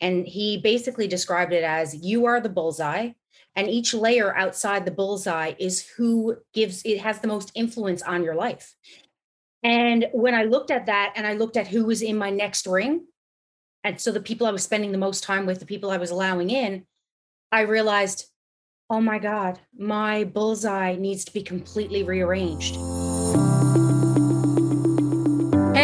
And he basically described it as you are the bullseye, and each layer outside the bullseye is who gives it has the most influence on your life. And when I looked at that and I looked at who was in my next ring, and so the people I was spending the most time with, the people I was allowing in, I realized, oh my God, my bullseye needs to be completely rearranged.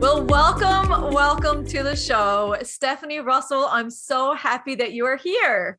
Well, welcome, welcome to the show. Stephanie Russell, I'm so happy that you are here.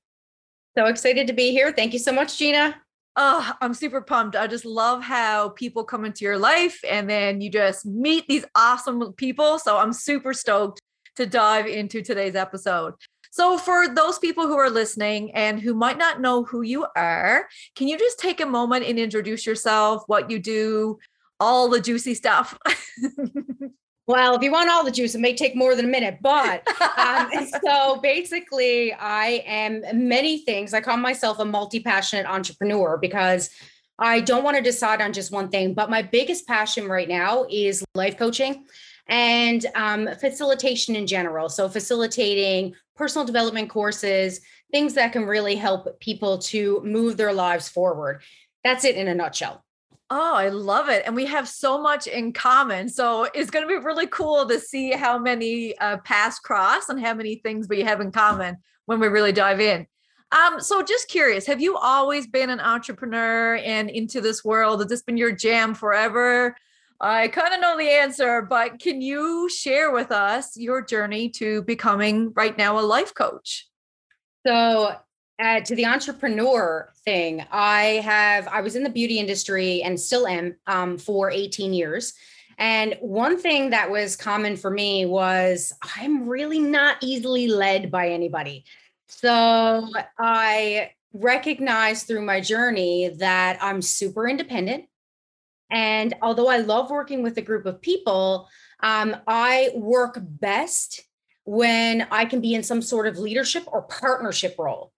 So excited to be here. Thank you so much, Gina. Oh, I'm super pumped. I just love how people come into your life and then you just meet these awesome people. So I'm super stoked to dive into today's episode. So, for those people who are listening and who might not know who you are, can you just take a moment and introduce yourself, what you do, all the juicy stuff? Well, if you want all the juice, it may take more than a minute. But um, so basically, I am many things. I call myself a multi passionate entrepreneur because I don't want to decide on just one thing. But my biggest passion right now is life coaching and um, facilitation in general. So, facilitating personal development courses, things that can really help people to move their lives forward. That's it in a nutshell. Oh, I love it. And we have so much in common. So it's going to be really cool to see how many uh, paths cross and how many things we have in common when we really dive in. Um, so just curious, have you always been an entrepreneur and into this world? Has this been your jam forever? I kind of know the answer, but can you share with us your journey to becoming right now a life coach? So, uh, to the entrepreneur thing, I have I was in the beauty industry and still am um, for 18 years. And one thing that was common for me was I'm really not easily led by anybody. So I recognized through my journey that I'm super independent. And although I love working with a group of people, um, I work best when I can be in some sort of leadership or partnership role.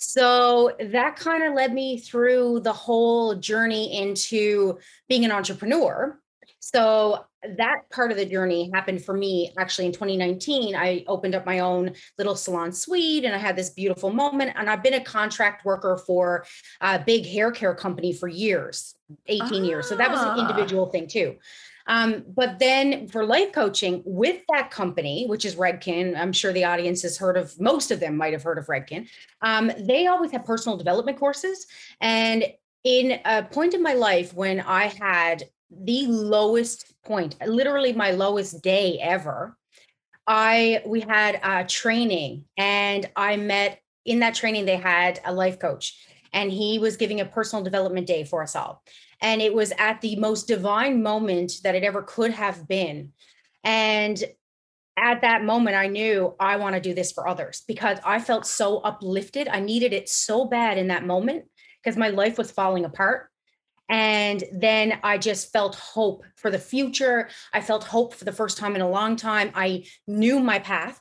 So that kind of led me through the whole journey into being an entrepreneur. So that part of the journey happened for me actually in 2019. I opened up my own little salon suite and I had this beautiful moment. And I've been a contract worker for a big hair care company for years 18 ah. years. So that was an ah. individual thing too. Um, but then for life coaching with that company, which is Redken, I'm sure the audience has heard of, most of them might have heard of Redken. Um, they always have personal development courses. And in a point in my life when I had the lowest point, literally my lowest day ever, I we had a training and I met in that training they had a life coach and he was giving a personal development day for us all. And it was at the most divine moment that it ever could have been. And at that moment, I knew I want to do this for others because I felt so uplifted. I needed it so bad in that moment because my life was falling apart. And then I just felt hope for the future. I felt hope for the first time in a long time. I knew my path.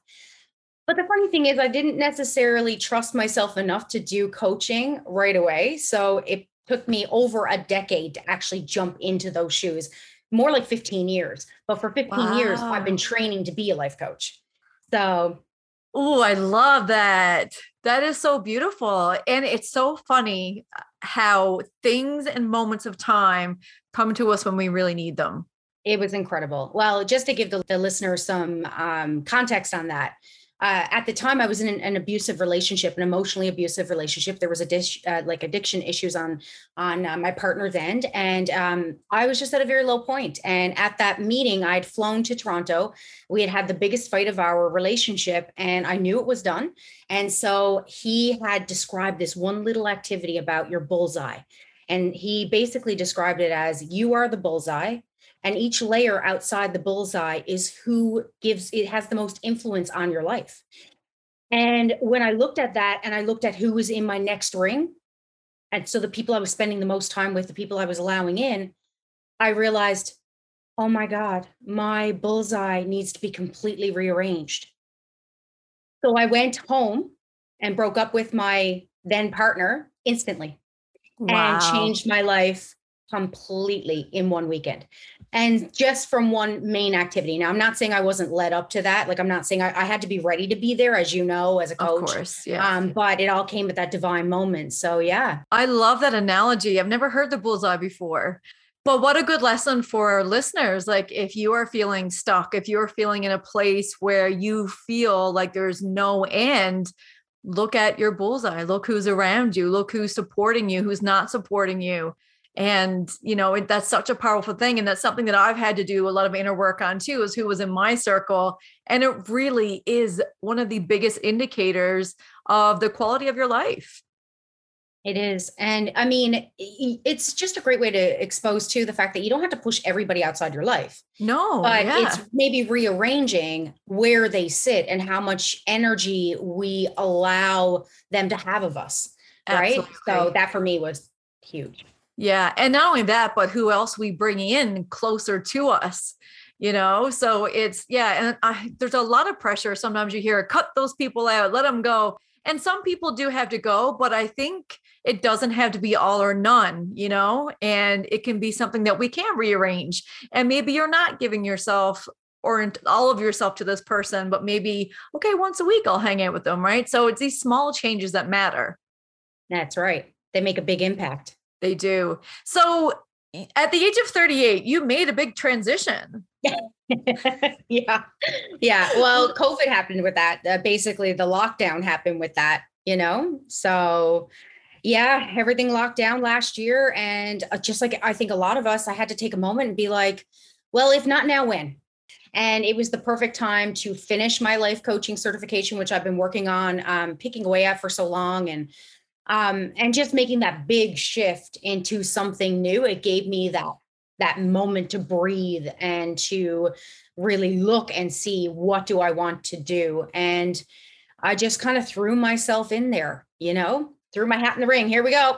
But the funny thing is, I didn't necessarily trust myself enough to do coaching right away. So it took me over a decade to actually jump into those shoes, more like 15 years. But for 15 wow. years, I've been training to be a life coach. So, oh, I love that. That is so beautiful. And it's so funny how things and moments of time come to us when we really need them. It was incredible. Well, just to give the, the listeners some um, context on that, uh, at the time I was in an, an, abusive relationship, an emotionally abusive relationship. There was a dish, uh, like addiction issues on on uh, my partner's end, and um, I was just at a very low point. And at that meeting, I'd flown to Toronto. We had had the biggest fight of our relationship, and I knew it was done. And so he had described this one little activity about your bullseye, and he basically described it as you are the bullseye and each layer outside the bullseye is who gives it has the most influence on your life and when i looked at that and i looked at who was in my next ring and so the people i was spending the most time with the people i was allowing in i realized oh my god my bullseye needs to be completely rearranged so i went home and broke up with my then partner instantly wow. and changed my life completely in one weekend and just from one main activity. Now, I'm not saying I wasn't led up to that. Like, I'm not saying I, I had to be ready to be there, as you know, as a coach. Of course, yeah. Um, but it all came at that divine moment. So, yeah. I love that analogy. I've never heard the bullseye before. But what a good lesson for our listeners. Like, if you are feeling stuck, if you're feeling in a place where you feel like there's no end, look at your bullseye. Look who's around you. Look who's supporting you, who's not supporting you and you know it, that's such a powerful thing and that's something that i've had to do a lot of inner work on too is who was in my circle. And it really is one of the biggest indicators of the quality of your life. It is. And i mean it's just a great way to expose to the fact that you don't have to push everybody outside your life. No but yeah. it's maybe rearranging where they sit and how much energy we allow them to have of us right? Absolutely. so that for me was huge yeah. And not only that, but who else we bring in closer to us, you know? So it's, yeah. And I, there's a lot of pressure. Sometimes you hear, cut those people out, let them go. And some people do have to go, but I think it doesn't have to be all or none, you know? And it can be something that we can rearrange. And maybe you're not giving yourself or all of yourself to this person, but maybe, okay, once a week I'll hang out with them, right? So it's these small changes that matter. That's right. They make a big impact. They do. So at the age of 38, you made a big transition. yeah. Yeah. Well, COVID happened with that. Uh, basically, the lockdown happened with that, you know? So, yeah, everything locked down last year. And uh, just like I think a lot of us, I had to take a moment and be like, well, if not now, when? And it was the perfect time to finish my life coaching certification, which I've been working on, um, picking away at for so long. And um, and just making that big shift into something new it gave me that that moment to breathe and to really look and see what do i want to do. And i just kind of threw myself in there you know threw my hat in the ring. Here we go.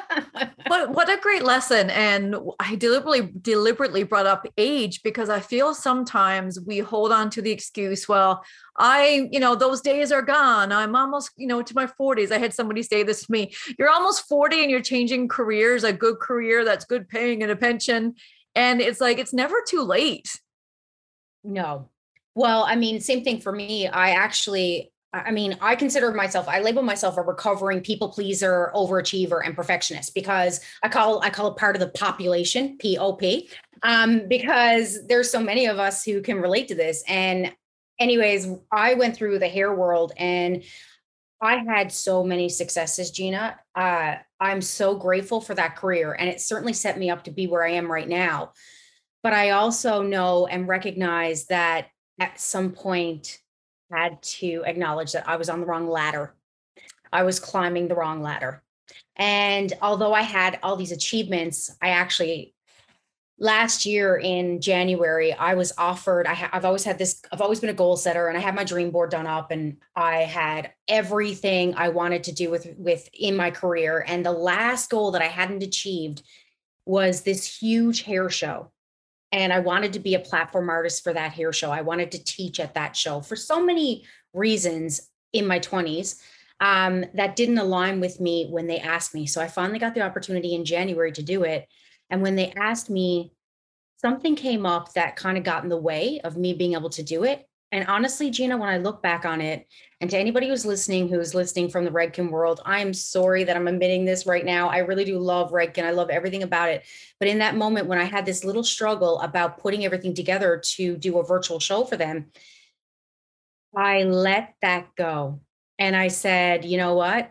what what a great lesson. And I deliberately deliberately brought up age because I feel sometimes we hold on to the excuse, well, I, you know, those days are gone. I'm almost, you know, to my 40s. I had somebody say this to me. You're almost 40 and you're changing careers, a good career that's good paying and a pension. And it's like it's never too late. No. Well, I mean, same thing for me. I actually I mean, I consider myself, I label myself a recovering people pleaser, overachiever, and perfectionist because I call I call it part of the population, POP, um, because there's so many of us who can relate to this. And anyways, I went through the hair world and I had so many successes, Gina. Uh, I'm so grateful for that career. And it certainly set me up to be where I am right now. But I also know and recognize that at some point had to acknowledge that I was on the wrong ladder. I was climbing the wrong ladder. And although I had all these achievements, I actually last year in January, I was offered. I have always had this. I've always been a goal setter, and I had my dream board done up, and I had everything I wanted to do with with in my career. And the last goal that I hadn't achieved was this huge hair show and I wanted to be a platform artist for that hair show. I wanted to teach at that show for so many reasons in my 20s um, that didn't align with me when they asked me. So I finally got the opportunity in January to do it. And when they asked me, something came up that kind of got in the way of me being able to do it. And honestly, Gina, when I look back on it, and to anybody who's listening, who's listening from the Redken world, I am sorry that I'm admitting this right now. I really do love Redken. I love everything about it. But in that moment, when I had this little struggle about putting everything together to do a virtual show for them, I let that go. And I said, you know what?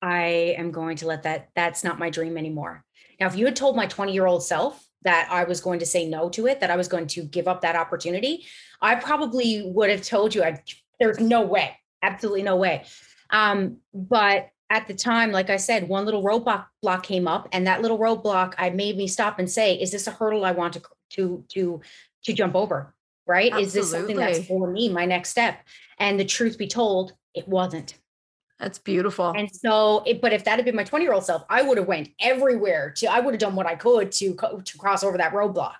I am going to let that, that's not my dream anymore. Now, if you had told my 20 year old self that I was going to say no to it, that I was going to give up that opportunity, I probably would have told you, I, there's no way, absolutely no way. Um, but at the time, like I said, one little roadblock block came up, and that little roadblock I made me stop and say, "Is this a hurdle I want to to to to jump over? Right? Absolutely. Is this something that's for me, my next step?" And the truth be told, it wasn't. That's beautiful. And so, it, but if that had been my 20 year old self, I would have went everywhere to, I would have done what I could to, to cross over that roadblock.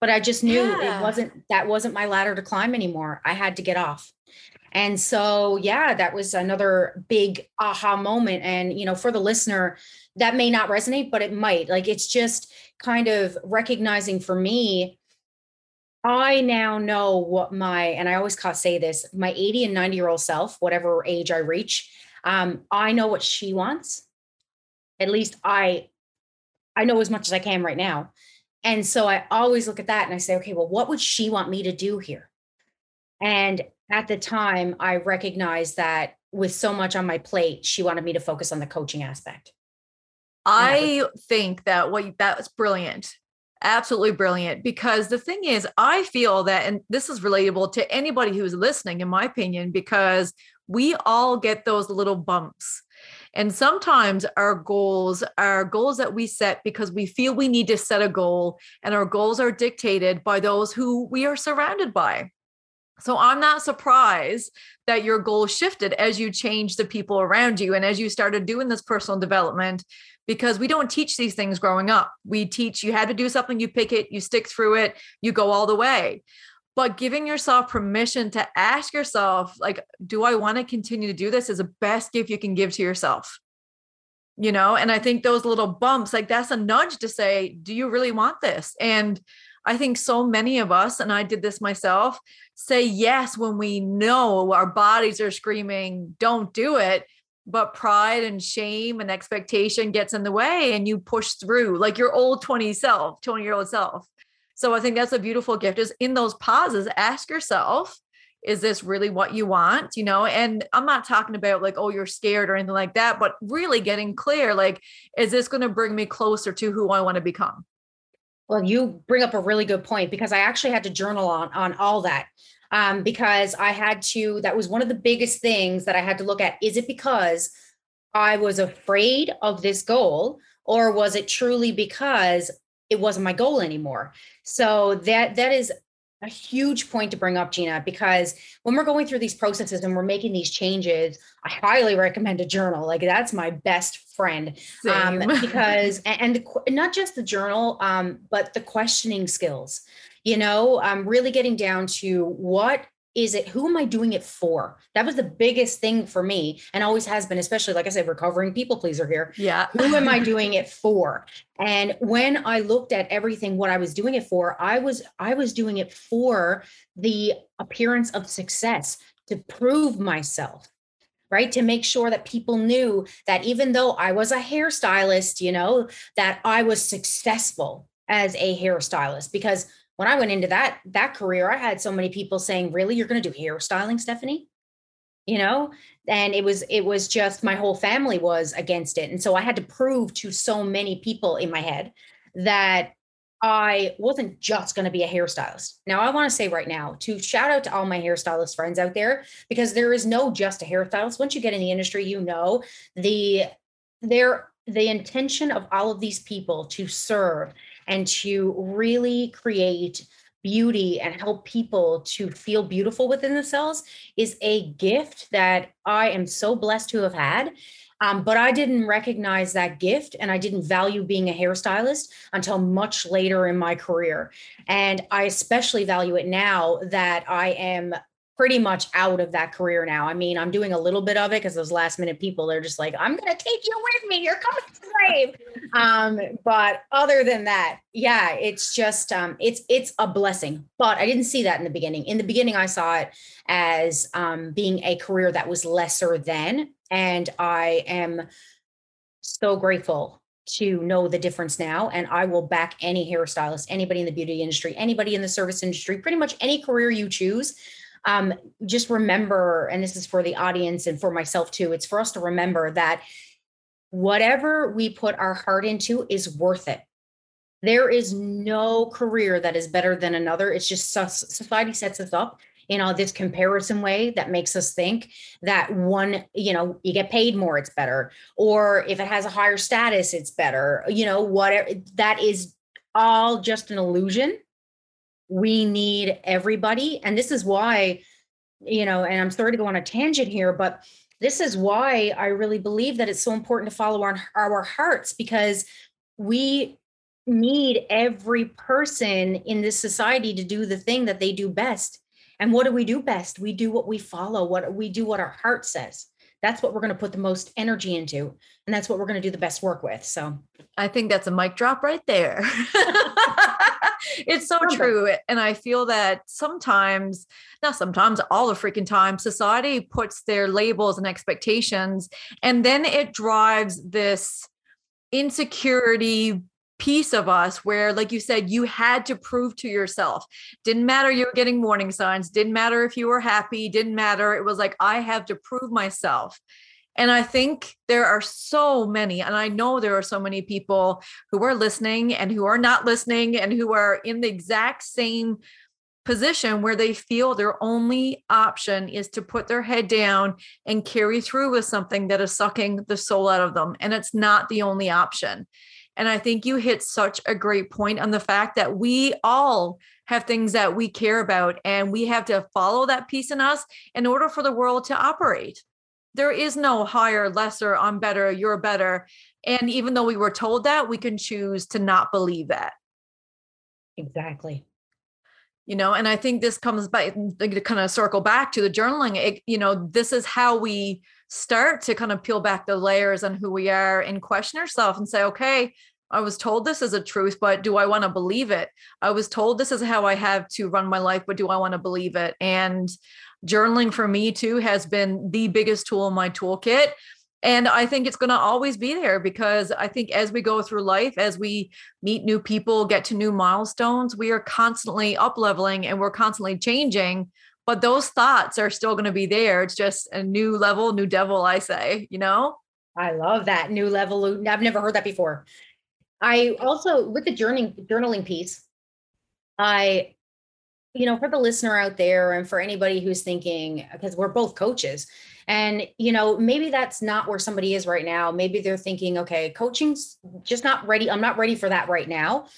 But I just knew yeah. it wasn't, that wasn't my ladder to climb anymore. I had to get off. And so, yeah, that was another big aha moment. And, you know, for the listener, that may not resonate, but it might. Like, it's just kind of recognizing for me, I now know what my, and I always say this, my 80 and 90 year old self, whatever age I reach, um, I know what she wants. At least I I know as much as I can right now. And so I always look at that and I say, okay, well, what would she want me to do here? And at the time, I recognized that with so much on my plate, she wanted me to focus on the coaching aspect. I think that what that's brilliant. Absolutely brilliant. Because the thing is, I feel that, and this is relatable to anybody who's listening, in my opinion, because we all get those little bumps. And sometimes our goals are goals that we set because we feel we need to set a goal, and our goals are dictated by those who we are surrounded by. So I'm not surprised that your goal shifted as you changed the people around you and as you started doing this personal development because we don't teach these things growing up. We teach you had to do something, you pick it, you stick through it, you go all the way but giving yourself permission to ask yourself like do i want to continue to do this is the best gift you can give to yourself. You know and i think those little bumps like that's a nudge to say do you really want this? And i think so many of us and i did this myself say yes when we know our bodies are screaming don't do it but pride and shame and expectation gets in the way and you push through like your old 20 self 20 year old self so I think that's a beautiful gift is in those pauses, ask yourself, is this really what you want? You know, and I'm not talking about like, oh, you're scared or anything like that, but really getting clear like, is this going to bring me closer to who I want to become? Well, you bring up a really good point because I actually had to journal on on all that. Um, because I had to, that was one of the biggest things that I had to look at. Is it because I was afraid of this goal, or was it truly because it wasn't my goal anymore. So that that is a huge point to bring up, Gina, because when we're going through these processes and we're making these changes, I highly recommend a journal. Like that's my best friend, um, because and, and, not just the journal, um, but the questioning skills. You know, um, really getting down to what is it who am i doing it for? That was the biggest thing for me and always has been especially like i said recovering people pleaser here. Yeah. Who am i doing it for? And when i looked at everything what i was doing it for i was i was doing it for the appearance of success to prove myself right? To make sure that people knew that even though i was a hairstylist you know that i was successful as a hairstylist because when I went into that that career, I had so many people saying, "Really, you're going to do hairstyling, Stephanie?" You know, and it was it was just my whole family was against it, and so I had to prove to so many people in my head that I wasn't just going to be a hairstylist. Now, I want to say right now to shout out to all my hairstylist friends out there because there is no just a hairstylist. Once you get in the industry, you know the there the intention of all of these people to serve and to really create beauty and help people to feel beautiful within themselves is a gift that I am so blessed to have had. Um, but I didn't recognize that gift and I didn't value being a hairstylist until much later in my career. And I especially value it now that I am pretty much out of that career now. I mean, I'm doing a little bit of it because those last minute people, they're just like, I'm going to take you with me. You're coming to the grave. um, but other than that, yeah, it's just, um, it's, it's a blessing, but I didn't see that in the beginning. In the beginning, I saw it as um, being a career that was lesser than, and I am so grateful to know the difference now. And I will back any hairstylist, anybody in the beauty industry, anybody in the service industry, pretty much any career you choose um, just remember, and this is for the audience and for myself too, it's for us to remember that whatever we put our heart into is worth it. There is no career that is better than another. It's just society sets us up in all this comparison way that makes us think that one, you know, you get paid more, it's better. Or if it has a higher status, it's better. You know, whatever that is all just an illusion. We need everybody. And this is why, you know, and I'm sorry to go on a tangent here, but this is why I really believe that it's so important to follow our, our hearts because we need every person in this society to do the thing that they do best. And what do we do best? We do what we follow, what we do what our heart says. That's what we're going to put the most energy into. And that's what we're going to do the best work with. So I think that's a mic drop right there. it's so true. And I feel that sometimes, not sometimes, all the freaking time, society puts their labels and expectations, and then it drives this insecurity piece of us where like you said you had to prove to yourself didn't matter you were getting warning signs didn't matter if you were happy didn't matter it was like i have to prove myself and i think there are so many and i know there are so many people who are listening and who are not listening and who are in the exact same position where they feel their only option is to put their head down and carry through with something that is sucking the soul out of them and it's not the only option and I think you hit such a great point on the fact that we all have things that we care about and we have to follow that piece in us in order for the world to operate. There is no higher, lesser, I'm better, you're better. And even though we were told that, we can choose to not believe that. Exactly. You know, and I think this comes by to kind of circle back to the journaling. It, you know, this is how we start to kind of peel back the layers on who we are and question ourselves and say, okay, I was told this is a truth, but do I want to believe it? I was told this is how I have to run my life, but do I want to believe it? And journaling for me too has been the biggest tool in my toolkit. And I think it's going to always be there because I think as we go through life, as we meet new people, get to new milestones, we are constantly up leveling and we're constantly changing but those thoughts are still going to be there. It's just a new level, new devil, I say, you know? I love that new level. I've never heard that before. I also, with the journaling, journaling piece, I, you know, for the listener out there and for anybody who's thinking, because we're both coaches, and, you know, maybe that's not where somebody is right now. Maybe they're thinking, okay, coaching's just not ready. I'm not ready for that right now.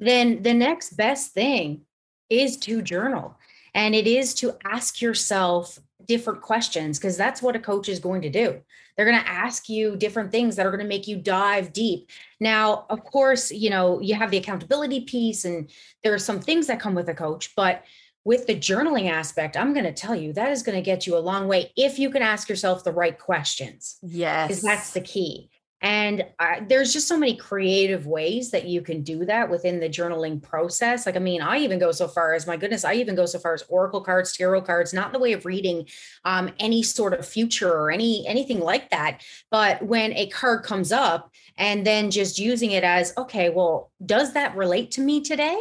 Then the next best thing is to journal and it is to ask yourself different questions because that's what a coach is going to do. They're going to ask you different things that are going to make you dive deep. Now, of course, you know, you have the accountability piece and there are some things that come with a coach, but with the journaling aspect, I'm going to tell you that is going to get you a long way if you can ask yourself the right questions. Yes. Because that's the key. And uh, there's just so many creative ways that you can do that within the journaling process. Like, I mean, I even go so far as my goodness, I even go so far as oracle cards, tarot cards, not in the way of reading um, any sort of future or any anything like that. But when a card comes up, and then just using it as, okay, well, does that relate to me today?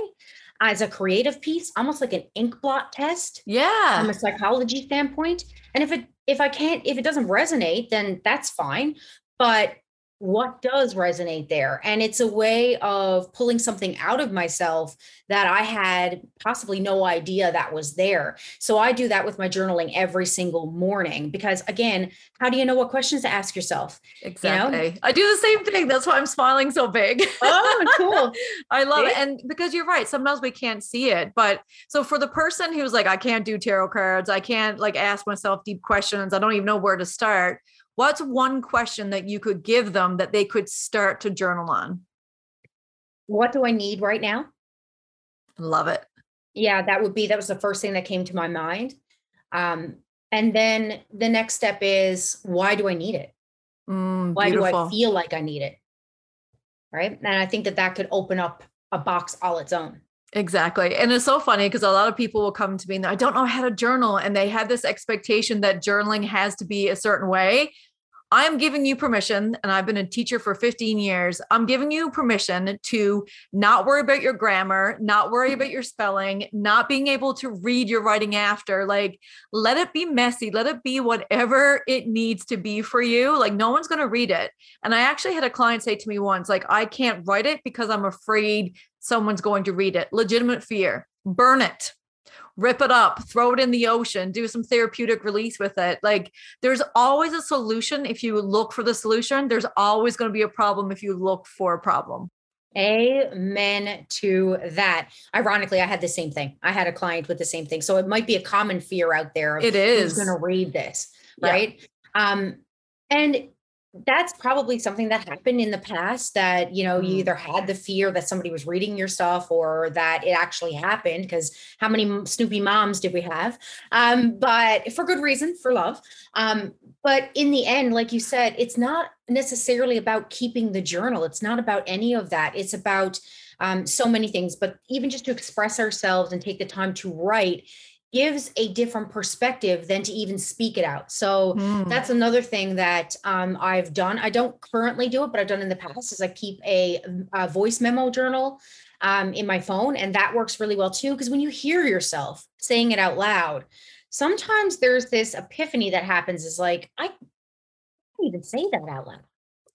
As a creative piece, almost like an ink blot test. Yeah. From a psychology standpoint. And if it if I can't, if it doesn't resonate, then that's fine. But what does resonate there? And it's a way of pulling something out of myself that i had possibly no idea that was there. So i do that with my journaling every single morning because again how do you know what questions to ask yourself? Exactly you know? i do the same thing. That's why i'm smiling so big. Oh cool. I love it. And because you're right sometimes we can't see it but so for the person who's like i can't do tarot cards. I can't like ask myself deep questions. I don't even know where to start What's one question that you could give them that they could start to journal on? What do I need right now? Love it. Yeah, that would be that was the first thing that came to my mind. Um, and then the next step is why do I need it? Mm, why do I feel like I need it? Right. And I think that that could open up a box all its own. Exactly. And it's so funny because a lot of people will come to me and I don't know how to journal. And they have this expectation that journaling has to be a certain way. I'm giving you permission, and I've been a teacher for 15 years. I'm giving you permission to not worry about your grammar, not worry about your spelling, not being able to read your writing after. Like, let it be messy, let it be whatever it needs to be for you. Like, no one's going to read it. And I actually had a client say to me once, like, I can't write it because I'm afraid someone's going to read it. Legitimate fear. Burn it rip it up, throw it in the ocean, do some therapeutic release with it. Like there's always a solution if you look for the solution. There's always going to be a problem if you look for a problem. Amen to that. Ironically, I had the same thing. I had a client with the same thing. So it might be a common fear out there. it is. Who's going to read this, right? Yeah. Um, and that's probably something that happened in the past that you know you mm. either had the fear that somebody was reading your stuff or that it actually happened because how many snoopy moms did we have? Um, but for good reason for love. Um, but in the end like you said it's not necessarily about keeping the journal. It's not about any of that. It's about um, so many things. But even just to express ourselves and take the time to write gives a different perspective than to even speak it out. So mm. that's another thing that um, I've done. I don't currently do it, but I've done in the past is I keep a, a voice memo journal um, in my phone. And that works really well too. Because when you hear yourself saying it out loud, sometimes there's this epiphany that happens is like, I can't even say that out loud.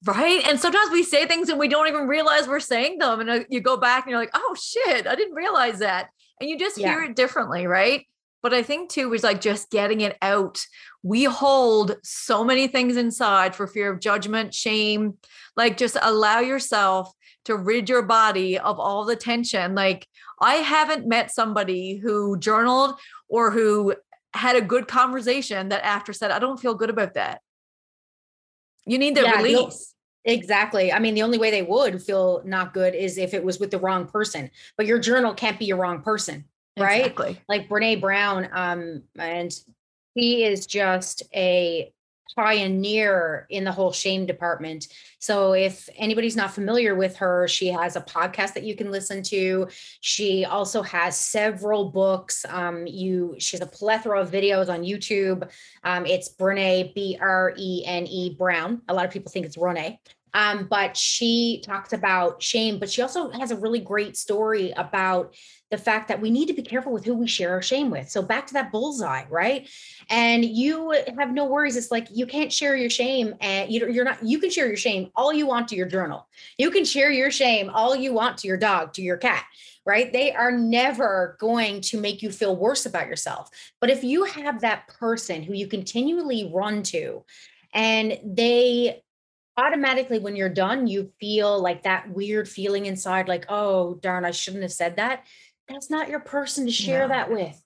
Right. And sometimes we say things and we don't even realize we're saying them. And uh, you go back and you're like, oh shit, I didn't realize that. And you just yeah. hear it differently. Right. But I think too is like just getting it out. We hold so many things inside for fear of judgment, shame. Like just allow yourself to rid your body of all the tension. Like I haven't met somebody who journaled or who had a good conversation that after said, I don't feel good about that. You need the yeah, release. Exactly. I mean, the only way they would feel not good is if it was with the wrong person. But your journal can't be your wrong person right? Exactly. Like Brene Brown, um, and he is just a pioneer in the whole shame department. So if anybody's not familiar with her, she has a podcast that you can listen to. She also has several books. Um, you she has a plethora of videos on YouTube. Um, it's Brene B R E N E Brown. A lot of people think it's Rene. Um, but she talks about shame, but she also has a really great story about the fact that we need to be careful with who we share our shame with. So back to that bullseye, right? And you have no worries. It's like you can't share your shame, and you're not. You can share your shame all you want to your journal. You can share your shame all you want to your dog, to your cat. Right? They are never going to make you feel worse about yourself. But if you have that person who you continually run to, and they automatically when you're done you feel like that weird feeling inside like oh darn i shouldn't have said that that's not your person to share no. that with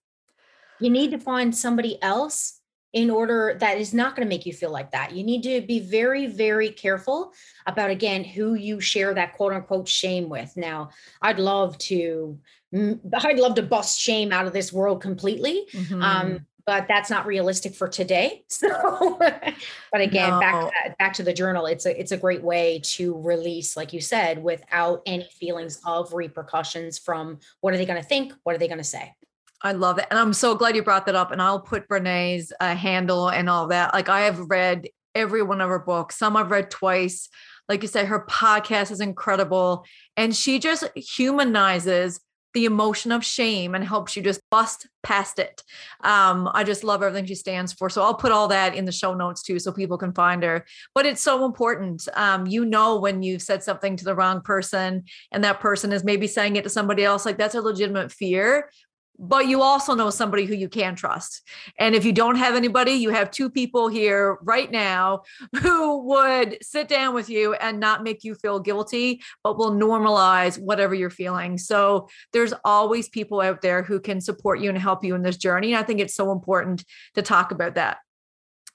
you need to find somebody else in order that is not going to make you feel like that you need to be very very careful about again who you share that quote unquote shame with now i'd love to i'd love to bust shame out of this world completely mm-hmm. um but that's not realistic for today. So, but again, no. back to, back to the journal, it's a it's a great way to release, like you said, without any feelings of repercussions from what are they going to think, what are they going to say. I love it, and I'm so glad you brought that up. And I'll put Brene's uh, handle and all that. Like I have read every one of her books. Some I've read twice. Like you said, her podcast is incredible, and she just humanizes the emotion of shame and helps you just bust past it. Um, I just love everything she stands for. So I'll put all that in the show notes too, so people can find her. But it's so important. Um, you know, when you've said something to the wrong person and that person is maybe saying it to somebody else, like that's a legitimate fear but you also know somebody who you can trust. And if you don't have anybody, you have two people here right now who would sit down with you and not make you feel guilty, but will normalize whatever you're feeling. So there's always people out there who can support you and help you in this journey. And I think it's so important to talk about that.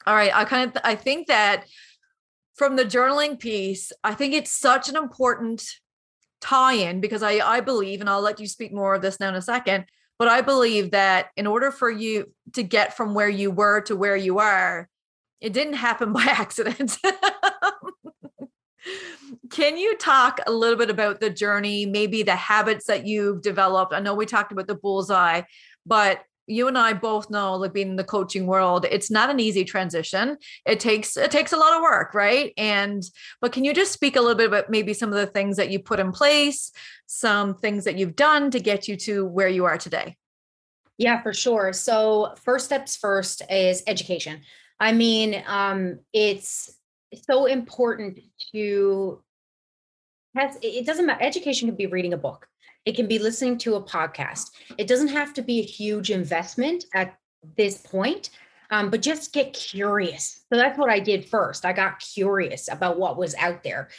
All right. I kind of I think that from the journaling piece, I think it's such an important tie-in because I I believe, and I'll let you speak more of this now in a second but I believe that in order for you to get from where you were to where you are, it didn't happen by accident. Can you talk a little bit about the journey, maybe the habits that you've developed? I know we talked about the bullseye, but you and I both know, like being in the coaching world, it's not an easy transition. It takes it takes a lot of work, right? And but can you just speak a little bit about maybe some of the things that you put in place, some things that you've done to get you to where you are today? Yeah, for sure. So first steps first is education. I mean, um, it's so important to has it doesn't matter. Education can be reading a book. It can be listening to a podcast. It doesn't have to be a huge investment at this point, um, but just get curious. So that's what I did first. I got curious about what was out there.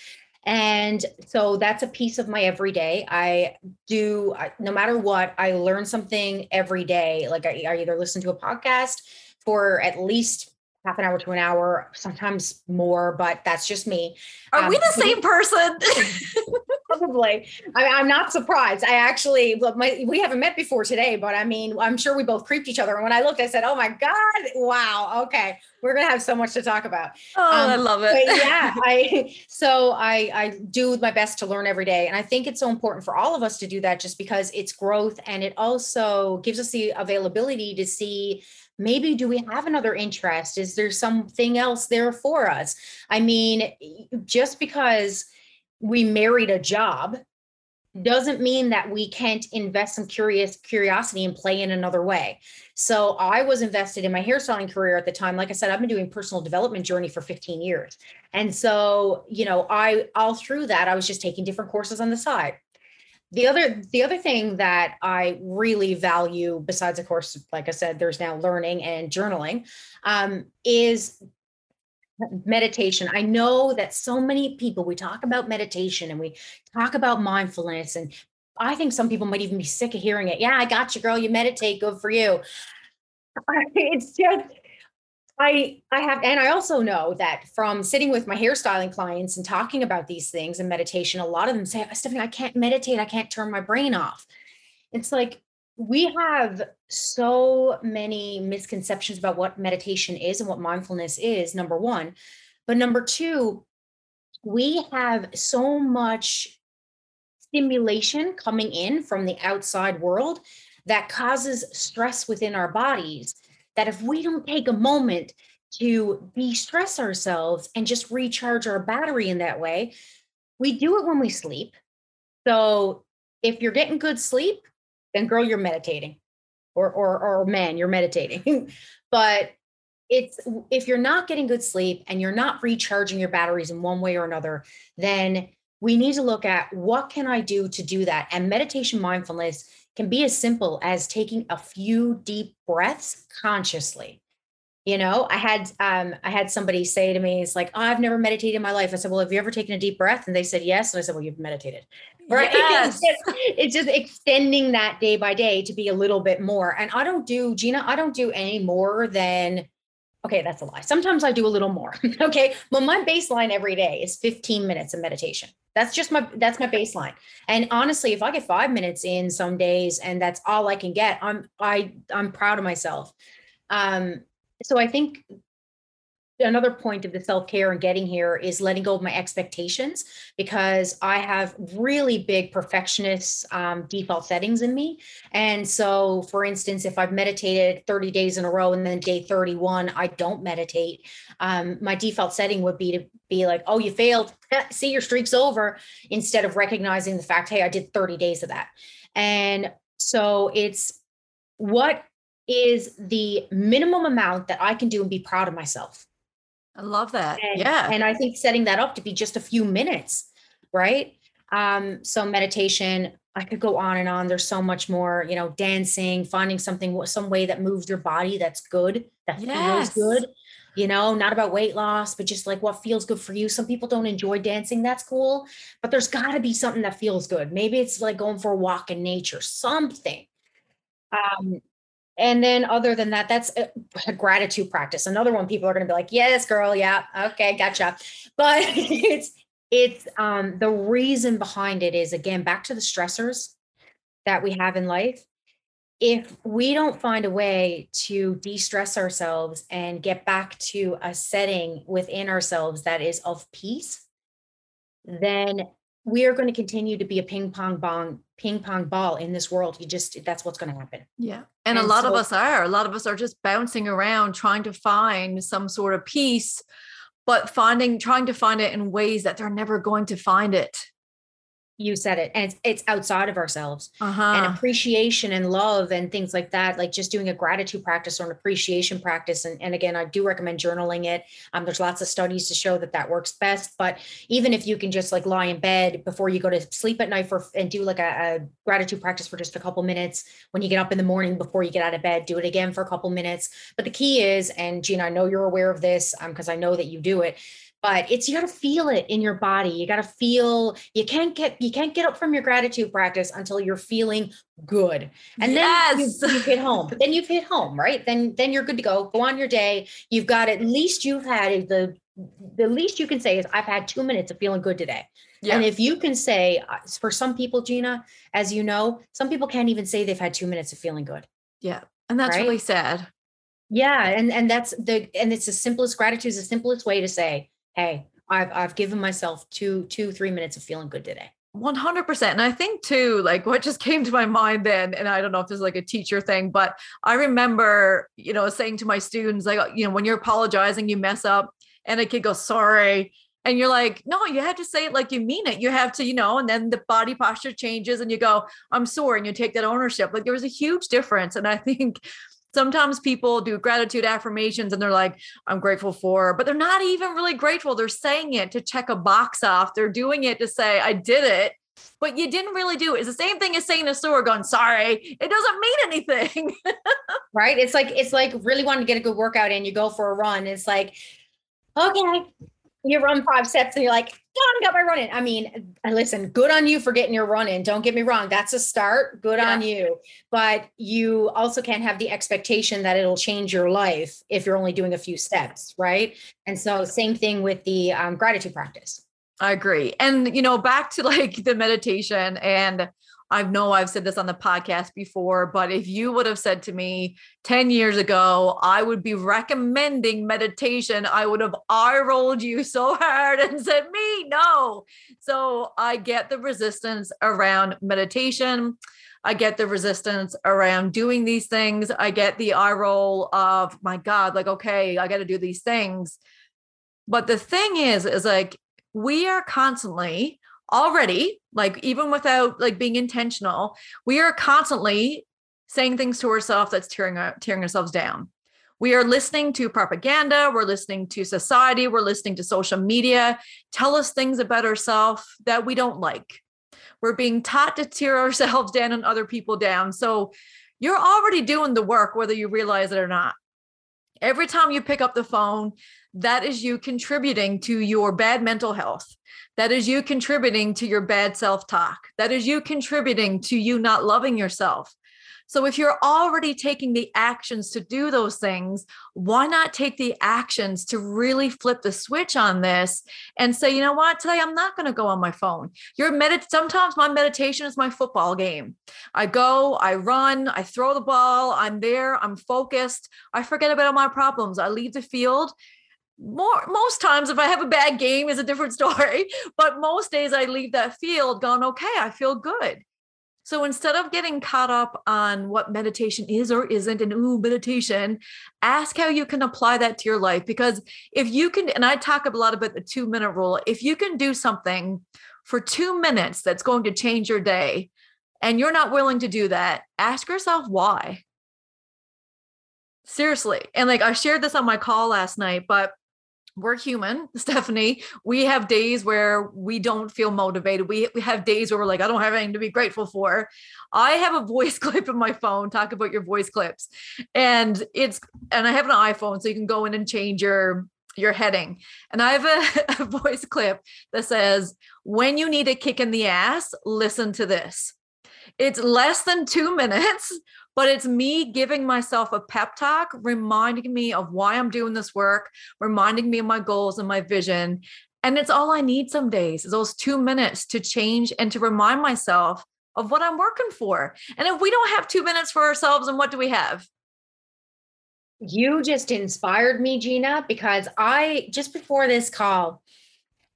And so that's a piece of my everyday. I do, no matter what, I learn something every day. Like I, I either listen to a podcast for at least half an hour to an hour, sometimes more, but that's just me. Are um, we the same person? probably. I am not surprised. I actually, well, my, we haven't met before today, but I mean, I'm sure we both creeped each other. And when I looked, I said, "Oh my god, wow, okay, we're gonna have so much to talk about." Oh, um, I love it. yeah, I so I I do my best to learn every day, and I think it's so important for all of us to do that, just because it's growth, and it also gives us the availability to see maybe do we have another interest is there something else there for us i mean just because we married a job doesn't mean that we can't invest some curious curiosity and play in another way. So i was invested in my hairstyling career at the time. Like i said i've been doing personal development journey for 15 years. And so you know i all through that i was just taking different courses on the side. The other the other thing that i really value besides of course like i said there's now learning and journaling um, is meditation. I know that so many people we talk about meditation and we talk about mindfulness and i think some people might even be sick of hearing it. Yeah i got you girl you meditate good for you. It's just I I have and I also know that from sitting with my hairstyling clients and talking about these things and meditation, a lot of them say, Stephanie, I can't meditate, I can't turn my brain off. It's like we have so many misconceptions about what meditation is and what mindfulness is, number one. But number two, we have so much stimulation coming in from the outside world that causes stress within our bodies that if we don't take a moment to de-stress ourselves and just recharge our battery in that way, we do it when we sleep. So if you're getting good sleep, then girl, you're meditating. Or or or man, you're meditating. but it's if you're not getting good sleep and you're not recharging your batteries in one way or another, then we need to look at what can I do to do that? And meditation mindfulness can be as simple as taking a few deep breaths consciously you know i had um i had somebody say to me it's like oh, i've never meditated in my life i said well have you ever taken a deep breath and they said yes and i said well you've meditated right yes. it's, just, it's just extending that day by day to be a little bit more and i don't do gina i don't do any more than okay that's a lie sometimes i do a little more okay but my baseline every day is 15 minutes of meditation that's just my that's my baseline. And honestly, if I get 5 minutes in some days and that's all I can get, I'm I I'm proud of myself. Um so I think another point of the self-care and getting here is letting go of my expectations because i have really big perfectionist um, default settings in me. And so for instance if i've meditated 30 days in a row and then day 31 i don't meditate um, my default setting would be to be like oh you failed. See your streak's over instead of recognizing the fact hey i did 30 days of that. And so it's what is the minimum amount that i can do and be proud of myself I love that. And, yeah. And I think setting that up to be just a few minutes, right? Um, so meditation, I could go on and on. There's so much more, you know, dancing, finding something, some way that moves your body that's good, that yes. feels good, you know, not about weight loss, but just like what feels good for you. Some people don't enjoy dancing. That's cool. But there's got to be something that feels good. Maybe it's like going for a walk in nature, something. Um, and then other than that, that's a, gratitude practice. Another one people are going to be like, yes, girl. Yeah. Okay. Gotcha. But it's, it's um, the reason behind it is again, back to the stressors that we have in life. If we don't find a way to de-stress ourselves and get back to a setting within ourselves that is of peace, then we are going to continue to be a ping pong bong ping pong ball in this world. You just that's what's going to happen. Yeah. And, and a lot so, of us are. A lot of us are just bouncing around trying to find some sort of peace, but finding trying to find it in ways that they're never going to find it you said it and it's, it's outside of ourselves. Uh-huh. and appreciation and love and things like that like just doing a gratitude practice or an appreciation practice and, and again i do recommend journaling it. Um, there's lots of studies to show that that works best but even if you can just like lie in bed before you go to sleep at night for and do like a, a gratitude practice for just a couple minutes when you get up in the morning before you get out of bed do it again for a couple minutes. But the key is and gina i know you're aware of this because um, i know that you do it but it's you got to feel it in your body. You got to feel you can't get you can't get up from your gratitude practice until you're feeling good. And yes. then you, you've hit home. Then you've hit home right? Then then you're good to go. Go on your day. You've got at least you've had the the least you can say is i've had two minutes of feeling good today. Yeah. and if you can say uh, for some people gina as you know some people can't even say they've had two minutes of feeling good. Yeah. And that's right? really sad. Yeah. And and that's the and it's the simplest gratitude is the simplest way to say hey, I've I've given myself two, two, three minutes of feeling good today. 100% and i think too like what just came to my mind then and i don't know if this is like a teacher thing but i remember you know saying to my students like you know when you're apologizing you mess up and a kid goes sorry. And you're like no you have to say it like you mean it. You have to you know and then the body posture changes and you go i'm sorry and you take that ownership. Like there was a huge difference. And i think sometimes people do gratitude affirmations and they're like i'm grateful for but they're not even really grateful they're saying it to check a box off they're doing it to say i did it but you didn't really do it. It's the same thing as saying a store going, sorry, it doesn't mean anything. right. It's like, it's like really wanting to get a good workout in. You go for a run. It's like, okay, you run five steps and you're like, done, got my run in. I mean, listen, good on you for getting your run in. Don't get me wrong. That's a start. Good yeah. on you. But you also can't have the expectation that it'll change your life if you're only doing a few steps. Right. And so, same thing with the um, gratitude practice. I agree. And, you know, back to like the meditation and I know I've said this on the podcast before, but if you would have said to me 10 years ago, I would be recommending meditation, I would have eye rolled you so hard and said, Me, no. So I get the resistance around meditation. I get the resistance around doing these things. I get the eye roll of, my God, like, okay, I got to do these things. But the thing is, is like, we are constantly already like even without like being intentional we are constantly saying things to ourselves that's tearing our, tearing ourselves down. We are listening to propaganda we're listening to society we're listening to social media tell us things about ourselves that we don't like. We're being taught to tear ourselves down and other people down. So you're already doing the work whether you realize it or not every time you pick up the phone that is you contributing to your bad mental health that is you contributing to your bad self talk. That is you contributing to you not loving yourself. So if you're already taking the actions to do those things, why not take the actions to really flip the switch on this and say, you know what, today I'm not going to go on my phone. Your medit sometimes my meditation is my football game. I go, I run, I throw the ball, I'm there, I'm focused. I forget about all my problems. I leave the field more most times if i have a bad game is a different story but most days i leave that field going okay i feel good so instead of getting caught up on what meditation is or isn't and ooh meditation ask how you can apply that to your life because if you can and i talk a lot about the 2 minute rule if you can do something for 2 minutes that's going to change your day and you're not willing to do that ask yourself why. Seriously and like i shared this on my call last night but we're human, Stephanie. We have days where we don't feel motivated. We, we have days where we're like, I don't have anything to be grateful for. I have a voice clip in my phone. Talk about your voice clips. And it's, and I have an iPhone, so you can go in and change your your heading. And I have a, a voice clip that says, when you need a kick in the ass, listen to this. It's less than two minutes, but it's me giving myself a pep talk, reminding me of why I'm doing this work, reminding me of my goals and my vision. And it's all I need some days is those two minutes to change and to remind myself of what I'm working for. And if we don't have two minutes for ourselves, then what do we have? You just inspired me, Gina, because I just before this call,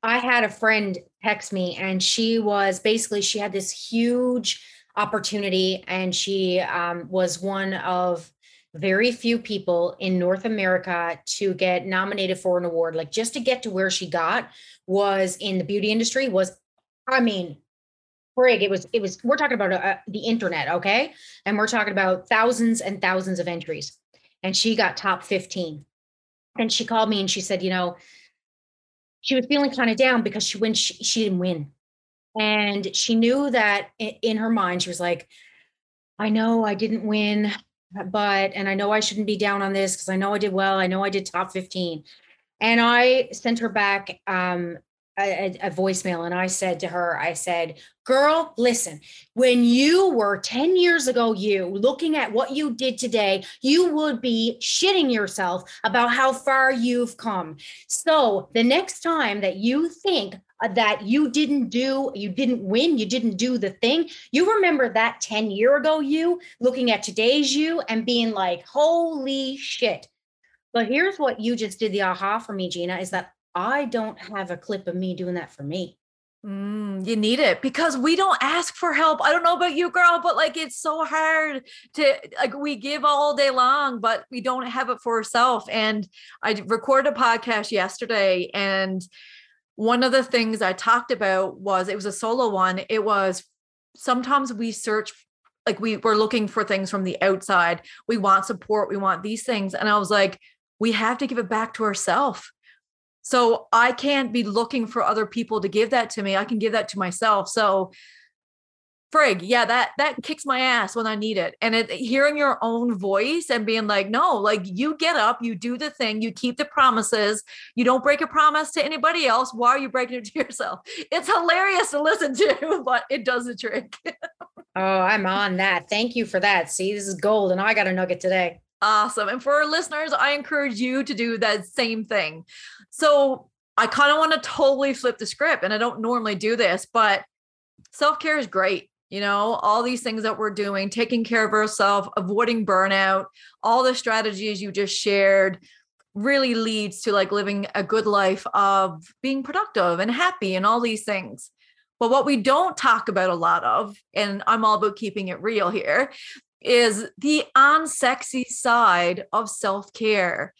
I had a friend text me and she was basically, she had this huge opportunity, and she um, was one of very few people in North America to get nominated for an award. Like just to get to where she got was in the beauty industry was, I mean, frig, it was, it was, we're talking about uh, the internet. Okay. And we're talking about thousands and thousands of entries. And she got top 15. And she called me and she said, you know, she was feeling kind of down because she when she, she didn't win. And she knew that in her mind, she was like, I know I didn't win but and I know I shouldn't be down on this because I know I did well. I know I did top 15. And I sent her back um, a, a, voicemail and I said to her, I said, Girl, listen, when you were 10 years ago, you looking at what you did today, you would be shitting yourself about how far you've come. So the next time that you think that you didn't do, you didn't win, you didn't do the thing, you remember that 10 year ago you looking at today's you and being like, holy shit. But here's what you just did the aha for me, Gina, is that I don't have a clip of me doing that for me. Mm, you need it because we don't ask for help. I don't know about you, girl, but like it's so hard to like we give all day long, but we don't have it for ourselves. And I recorded a podcast yesterday, and one of the things I talked about was it was a solo one. It was sometimes we search like we were looking for things from the outside. We want support, we want these things. And I was like, we have to give it back to ourselves so I can't be looking for other people to give that to me. I can give that to myself. So frig, yeah, that that kicks my ass when I need it. And it, hearing your own voice and being like, no, like you get up, you do the thing, you keep the promises, you don't break a promise to anybody else. Why are you breaking it to yourself? It's hilarious to listen to, but it does the trick. oh, I'm on that. Thank you for that. See, this is gold, and I got a nugget today. Awesome. And for our listeners, I encourage you to do that same thing. So I kind of want to totally flip the script, and I don't normally do this, but self care is great. You know, all these things that we're doing, taking care of ourselves, avoiding burnout, all the strategies you just shared really leads to like living a good life of being productive and happy and all these things. But what we don't talk about a lot of, and I'm all about keeping it real here, is the unsexy side of self care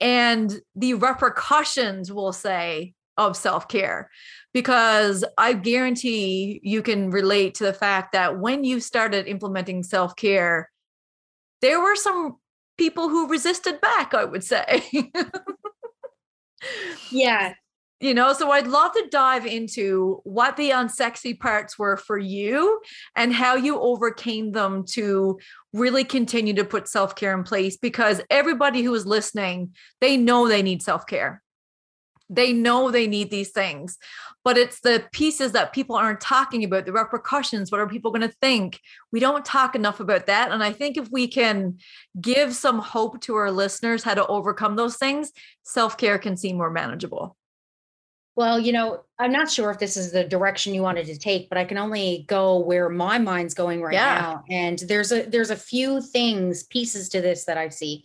and the repercussions, we'll say, of self care. Because I guarantee you can relate to the fact that when you started implementing self care, there were some people who resisted back, I would say. yeah, you know so i'd love to dive into what the unsexy parts were for you and how you overcame them to really continue to put self-care in place because everybody who is listening they know they need self-care they know they need these things but it's the pieces that people aren't talking about the repercussions what are people going to think we don't talk enough about that and i think if we can give some hope to our listeners how to overcome those things self-care can seem more manageable well, you know, I'm not sure if this is the direction you wanted to take, but I can only go where my mind's going right yeah. now. And there's a there's a few things, pieces to this that I see.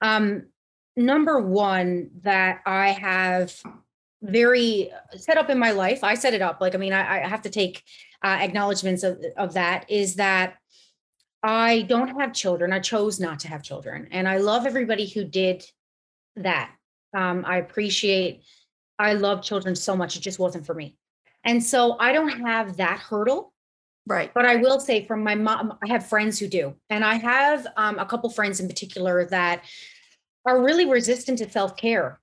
Um, number one that I have very set up in my life. I set it up. Like, I mean, I, I have to take uh, acknowledgments of, of that. Is that I don't have children. I chose not to have children, and I love everybody who did that. Um, I appreciate I love children so much. It just wasn't for me. And so I don't have that hurdle. Right. But I will say from my mom, I have friends who do. And I have um, a couple friends in particular that are really resistant to self-care.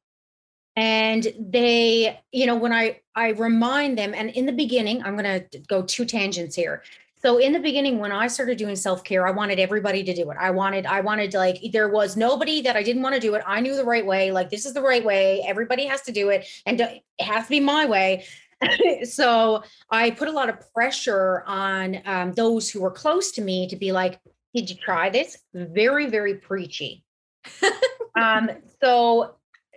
And they, you know, when I I remind them, and in the beginning, I'm gonna go two tangents here. So in the beginning, when I started doing self-care, I wanted everybody to do it. I wanted, I wanted like there was nobody that I didn't want to do it. I knew the right way. Like this is the right way. Everybody has to do it, and it has to be my way. so I put a lot of pressure on um, those who were close to me to be like, "Did you try this?" Very, very preachy. um, so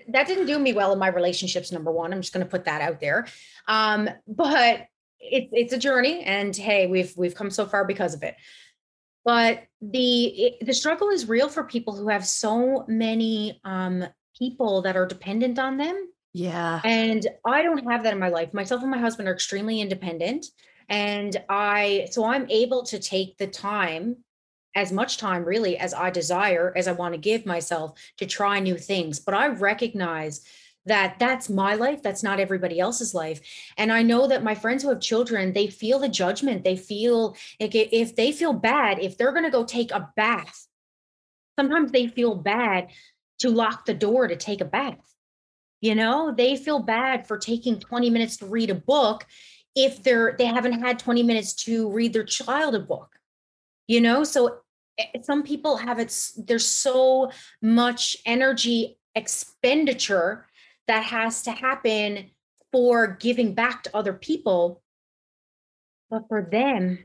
that didn't do me well in my relationships. Number one, I'm just going to put that out there. Um, but it's it's a journey and hey we've we've come so far because of it. But the it, the struggle is real for people who have so many um people that are dependent on them. Yeah. And i don't have that in my life. Myself and my husband are extremely independent. And I, so I'm able to take the time, as much time really as I desire, as I want to give myself to try new things. But I recognize that that's my life that's not everybody else's life. And i know that my friends who have children they feel the judgment. They feel like if they feel bad if they're going to go take a bath sometimes they feel bad to lock the door to take a bath. You know they feel bad for taking 20 minutes to read a book if they're they haven't had 20 minutes to read their child a book. You know so some people have it's there's so much energy expenditure that has to happen for giving back to other people. But for them,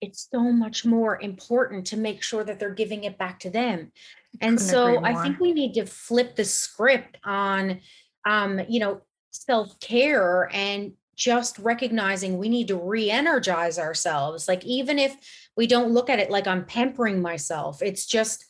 it's so much more important to make sure that they're giving it back to them. And so I think we need to flip the script on um, you know, self-care and just recognizing we need to re-energize ourselves. Like even if we don't look at it like I'm pampering myself, it's just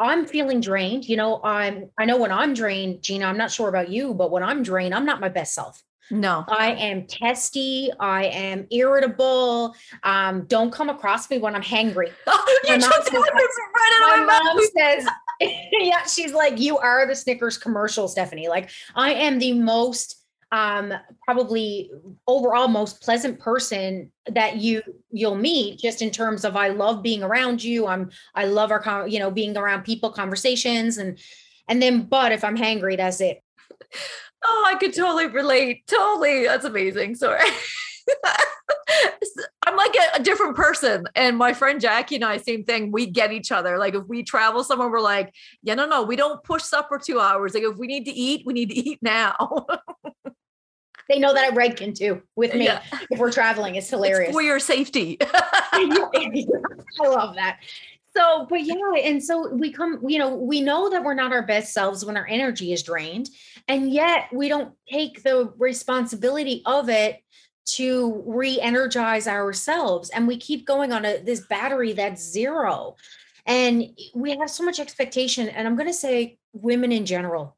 I'm feeling drained. You know, I'm I know when I'm drained, Gina, I'm not sure about you, but when I'm drained, I'm not my best self. No. I am testy. I am irritable. Um, don't come across me when I'm hangry. My mom, says, right my mom says, yeah, she's like, you are the Snickers commercial, Stephanie. Like, I am the most um probably overall most pleasant person that you you'll meet just in terms of I love being around you I'm I love our you know being around people conversations and and then but if I'm hangry that's it oh I could totally relate totally that's amazing sorry I'm like a, a, different person. And my friend Jackie and I, same thing. We get each other. Like if we travel somewhere, we're like, yeah, no, no, we don't push supper two hours. Like if we need to eat, we need to eat now. they know that I reg can do with me yeah. if we're traveling. It's hilarious. It's for your safety. I love that. So, but yeah, and so we come, you know, we know that we're not our best selves when our energy is drained, and yet we don't take the responsibility of it to re-energize ourselves and we keep going on a this battery that's zero and we have so much expectation and i'm going to say women in general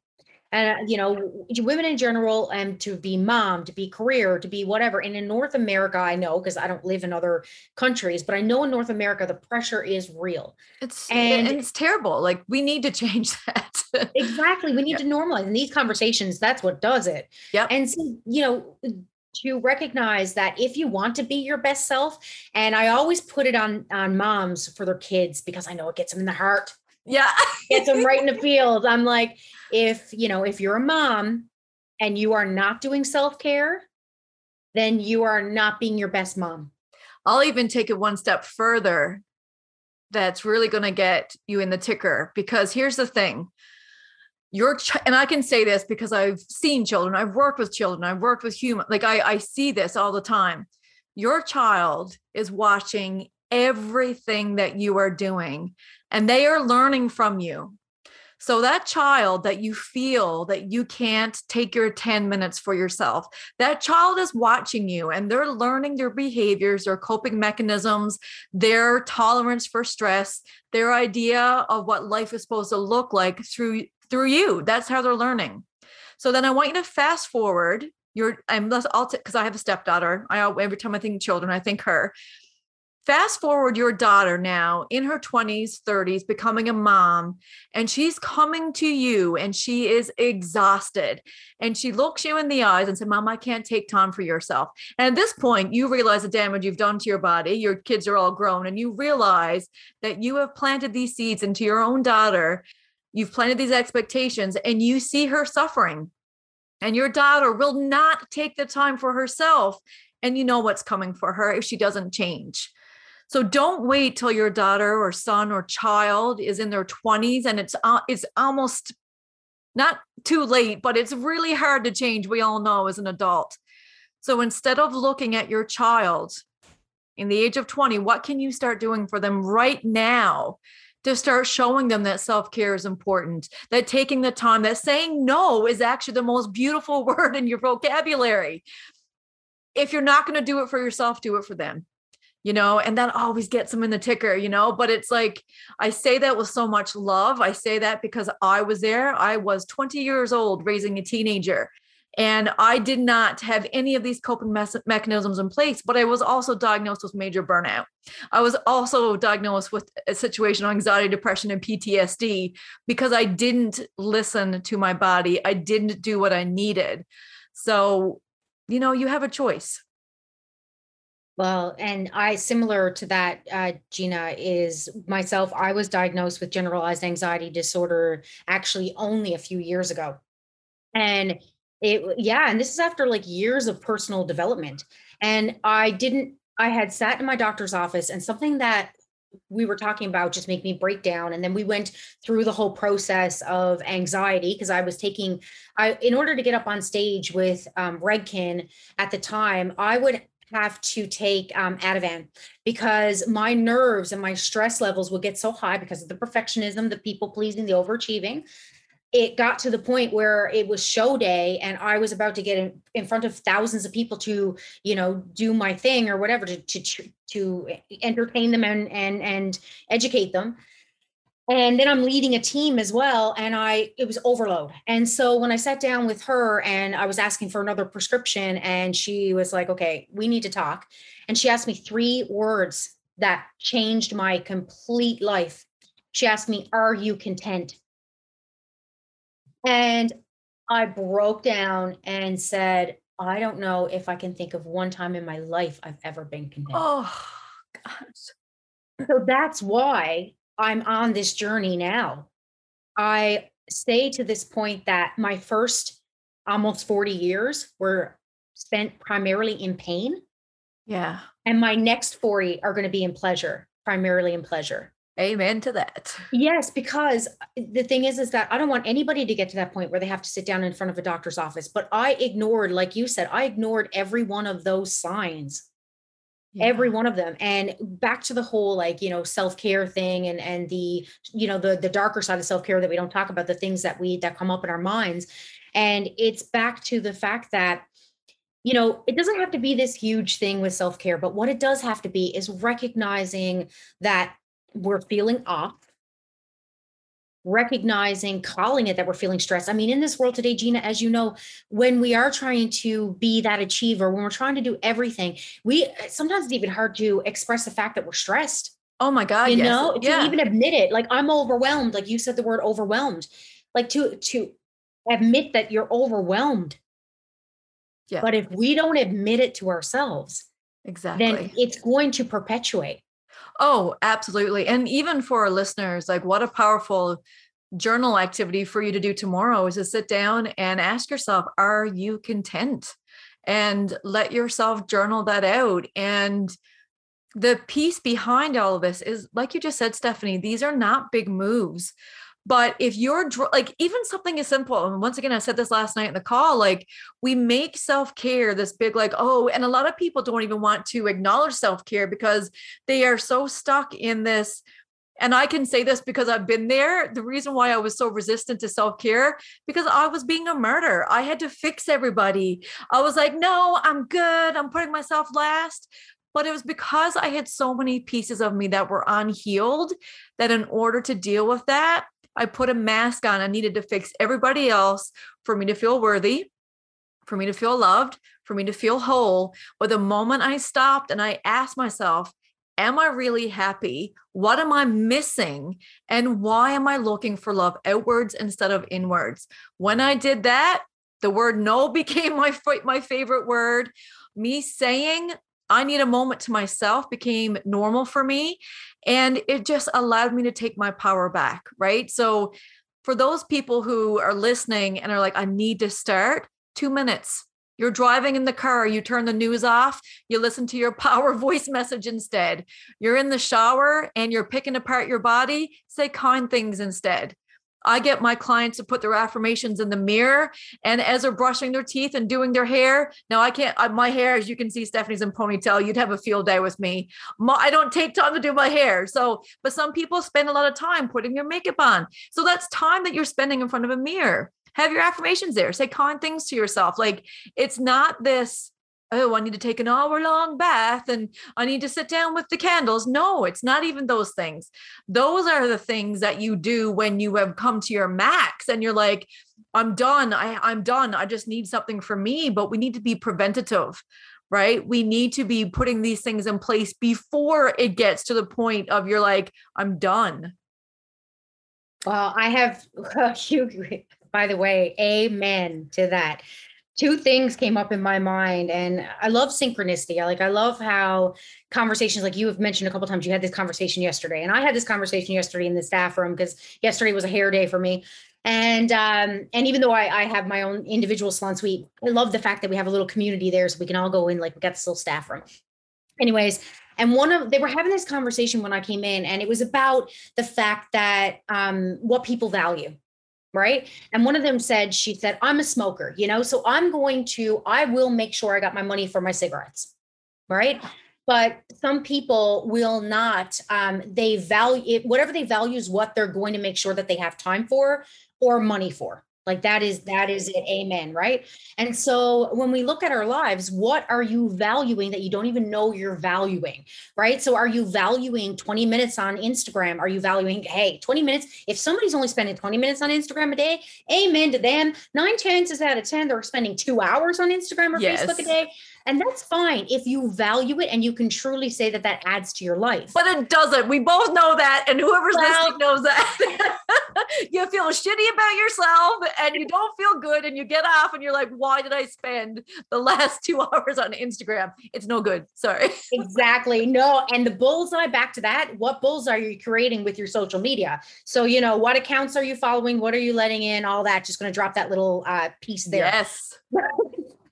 and uh, you know women in general and um, to be mom to be career to be whatever. And in north america i know because i don't live in other countries but i know in north america the pressure is real. It's and, and it's terrible. Like we need to change that. Exactly. We need to normalize and these conversations that's what does it. Yeah and so you know to recognize that if you want to be your best self and i always put it on on moms for their kids because i know it gets them in the heart. Yeah. Gets them right in the field. I'm like if you know if you're a mom and you are not doing self-care then you are not being your best mom. I'll even take it one step further that's really going to get you in the ticker because here's the thing. Your ch- and i can say this because i've seen children i've worked with children i've worked with human like i i see this all the time. Your child is watching everything that you are doing and they are learning from you so that child that you feel that you can't take your 10 minutes for yourself, that child is watching you and they're learning their behaviors, their coping mechanisms, their tolerance for stress, their idea of what life is supposed to look like through through you. That's how they're learning. So then I want you to fast forward. You're I'm because I have a stepdaughter. I every time I think children, I think her. Fast forward your daughter now in her 20s, 30s, becoming a mom, and she's coming to you and she is exhausted. And she looks you in the eyes and said, Mom, I can't take time for yourself. And at this point, you realize the damage you've done to your body. Your kids are all grown, and you realize that you have planted these seeds into your own daughter You've planted these expectations and you see her suffering. And your daughter will not take the time for herself. And you know what's coming for her if she doesn't change. So don't wait till your daughter or son or child is in their 20s and it's uh, it's almost not too late, but it's really hard to change. We all know as an adult. So instead of looking at your child in the age of 20, what can you start doing for them right now to start showing them that self care is important, that taking the time, that saying no is actually the most beautiful word in your vocabulary. If you're not going to do it for yourself, do it for them, you know, and that always gets them in the ticker, you know. But it's like, I say that with so much love. I say that because I was there. I was 20 years old raising a teenager And I did not have any of these coping mechanisms in place, but I was also diagnosed with major burnout. I was also diagnosed with a situational anxiety, depression, and PTSD because I didn't listen to my body. I didn't do what I needed. So, you know, you have a choice. Well, and I, similar to that, uh, Gina, is myself, I was diagnosed with generalized anxiety disorder actually only a few years ago. And it, yeah, and this is after like years of personal development. And I didn't, I had sat in my doctor's office and something that we were talking about just make me break down and then we went through the whole process of anxiety because i was taking i in order to get up on stage with um, Redken at the time i would have to take um, Ativan because my nerves and my stress levels would get so high because of the perfectionism, the people pleasing, the overachieving. It got to the point where it was show day and I was about to get in, in front of thousands of people to, you know, do my thing or whatever to, to, to entertain them and, and, and educate them and then i'm leading a team as well and i it was overload. And so when i sat down with her and i was asking for another prescription and she was like okay we need to talk and she asked me three words that changed my complete life. She asked me are you content? And i broke down and said i don't know if i can think of one time in my life i've ever been content. Oh gosh. So that's why I'm on this journey now. I say to this point that my first almost 40 years were spent primarily in pain. Yeah. And my next 40 are going to be in pleasure, primarily in pleasure. Amen to that. Yes, because uh, the thing is, is that I don't want anybody to get to that point where they have to sit down in front of a doctor's office. But I ignored, like you said, I ignored every one of those signs yeah. every one of them and back to the whole like you know self-care thing and and the you know the the darker side of self-care that we don't talk about the things that we that come up in our minds and it's back to the fact that you know it doesn't have to be this huge thing with self-care but what it does have to be is recognizing that we're feeling off recognizing calling it that we're feeling stressed i mean in this world today gina as you know when we are trying to be that achiever when we're trying to do everything we sometimes it's even hard to express the fact that we're stressed. Oh my god you yes. know yeah. to even admit it like i'm overwhelmed like you said the word overwhelmed like to to admit that you're overwhelmed. Yeah. But if we don't admit it to ourselves exactly. then it's going to perpetuate Oh, absolutely. And even for our listeners, like what a powerful journal activity for you to do tomorrow is to sit down and ask yourself, are you content? And let yourself journal that out. And the piece behind all of this is, like you just said, Stephanie, these are not big moves. But if you're like, even something as simple, and once again, I said this last night in the call, like we make self care this big, like, oh, and a lot of people don't even want to acknowledge self care because they are so stuck in this. And I can say this because I've been there. The reason why I was so resistant to self care because I was being a murder. I had to fix everybody. I was like, no, I'm good. I'm putting myself last but it was because I had so many pieces of me that were unhealed that in order to deal with that, I put a mask on. I needed to fix everybody else for me to feel worthy, for me to feel loved, for me to feel whole. But the moment I stopped and I asked myself, Am I really happy? What am I missing? And why am I looking for love outwards instead of inwards? When I did that, the word no became my my favorite word. Me saying I need a moment to myself became normal for me. And it just allowed me to take my power back. Right. So, for those people who are listening and are like, I need to start, two minutes. You're driving in the car, you turn the news off, you listen to your power voice message instead. You're in the shower and you're picking apart your body, say kind things instead. I get my clients to put their affirmations in the mirror, and as they're brushing their teeth and doing their hair. Now, I can't. I, my hair, as you can see, Stephanie's in ponytail. You'd have a field day with me. My, I don't take time to do my hair. So, but some people spend a lot of time putting their makeup on. So that's time that you're spending in front of a mirror. Have your affirmations there. Say kind things to yourself. Like it's not this oh, I need to take an hour long bath and I need to sit down with the candles. No, it's not even those things. Those are the things that you do when you have come to your max and you're like, I'm done. I, I'm done. I just need something for me. But we need to be preventative, right? We need to be putting these things in place before it gets to the point of you're like, I'm done. Well, I have, you, by the way, amen to that two things came up in my mind and i love synchronicity. I like i love how conversations like you have mentioned a couple times you had this conversation yesterday and i had this conversation yesterday in the staff room because yesterday was a hair day for me. And um and even though I, I have my own individual salon suite i love the fact that we have a little community there so we can all go in like we got this little staff room. Anyways and one of they were having this conversation when i came in and it was about the fact that um what people value right? And one of them said she said i'm a smoker you know? So i'm going to i will make sure i got my money for my cigarettes right? But some people will not um, they value it whatever they value is what they're going to make sure that they have time for or money for like that is that is it. Amen right? And so when we look at our lives what are you valuing that you don't even know you're valuing right? So are you valuing 20 minutes on instagram? Are you valuing hey 20 minutes? If somebody's only spending 20 minutes on instagram a day amen to them. Nine chances out of ten they're spending two hours on instagram or yes. facebook a day and that's fine if you value it and you can truly say that that adds to your life. But it doesn't. We both know that. And whoever's well, listening knows that. you feel shitty about yourself and you don't feel good and you get off and you're like, why did I spend the last two hours on Instagram? It's no good. Sorry. exactly. No. And the bullseye back to that, what bullseye are you creating with your social media? So, you know, what accounts are you following? What are you letting in? All that. Just going to drop that little uh, piece there. Yes.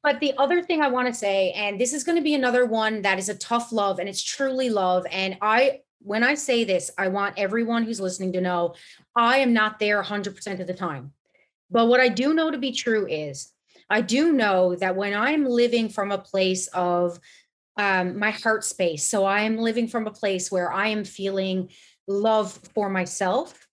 But the other thing I want to say, and this is going to be another one that is a tough love and it's truly love. And I, when I say this, I want everyone who's listening to know I am not there 100% of the time. But what I do know to be true is I do know that when I'm living from a place of um, my heart space, so I am living from a place where I am feeling love for myself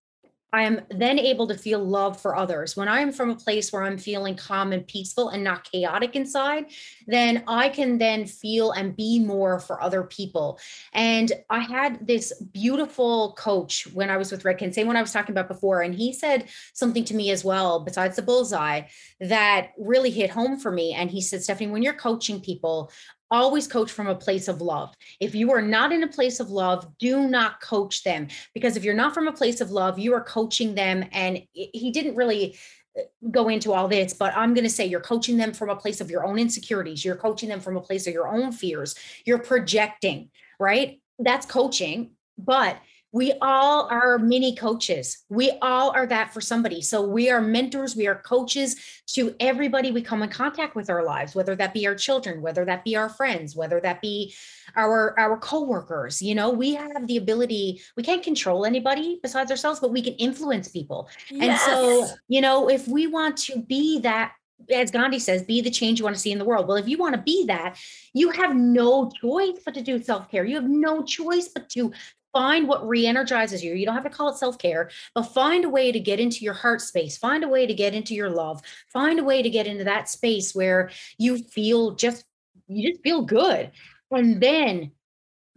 I am then able to feel love for others. When I'm from a place where I'm feeling calm and peaceful and not chaotic inside, then I can then feel and be more for other people. And I had this beautiful coach when I was with Redken, same one I was talking about before, and he said something to me as well, besides the bullseye, that really hit home for me. And he said, Stephanie, when you're coaching people, always coach from a place of love. If you are not in a place of love, do not coach them because if you're not from a place of love, you are coaching them. And he didn't really uh, go into all this, but I'm going to say you're coaching them from a place of your own insecurities. You're coaching them from a place of your own fears. You're projecting, right? That's coaching. But we all are mini coaches. We all are that for somebody. So we are mentors, we are coaches to everybody we come in contact with our lives, whether that be our children, whether that be our friends, whether that be our our coworkers. You know, we have the ability, we can't control anybody besides ourselves, but we can influence people. Yes. And so, you know, if we want to be that as Gandhi says, be the change you want to see in the world. Well, if you want to be that, you have no choice but to do self care. You have no choice but to find what re-energizes you you don't have to call it self-care but find a way to get into your heart space find a way to get into your love find a way to get into that space where you feel just you just feel good and then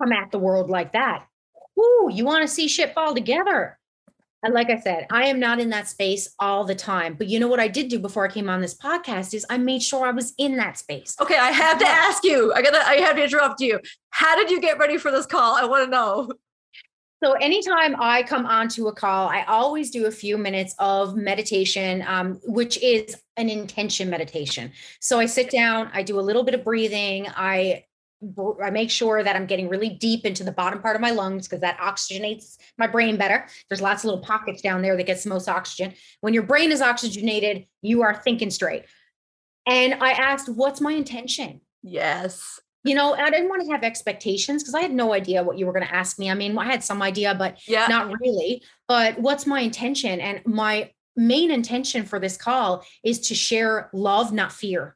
come at the world like that Ooh, you want to see shit fall together and like I said, I am not in that space all the time. But you know what I did do before I came on this podcast is I made sure I was in that space. Okay, I have to ask you. I gotta I have to interrupt you. How did you get ready for this call? I want to know. So anytime I come onto a call, I always do a few minutes of meditation, um, which is an intention meditation. So I sit down, I do a little bit of breathing, I I make sure that I'm getting really deep into the bottom part of my lungs because that oxygenates my brain better. There's lots of little pockets down there that gets the most oxygen. When your brain is oxygenated, you are thinking straight. And I asked, what's my intention? Yes you know, I didn't want to have expectations because I had no idea what you were going to ask me. I mean, I had some idea, but yeah. not really. But what's my intention? And my main intention for this call is to share love, not fear.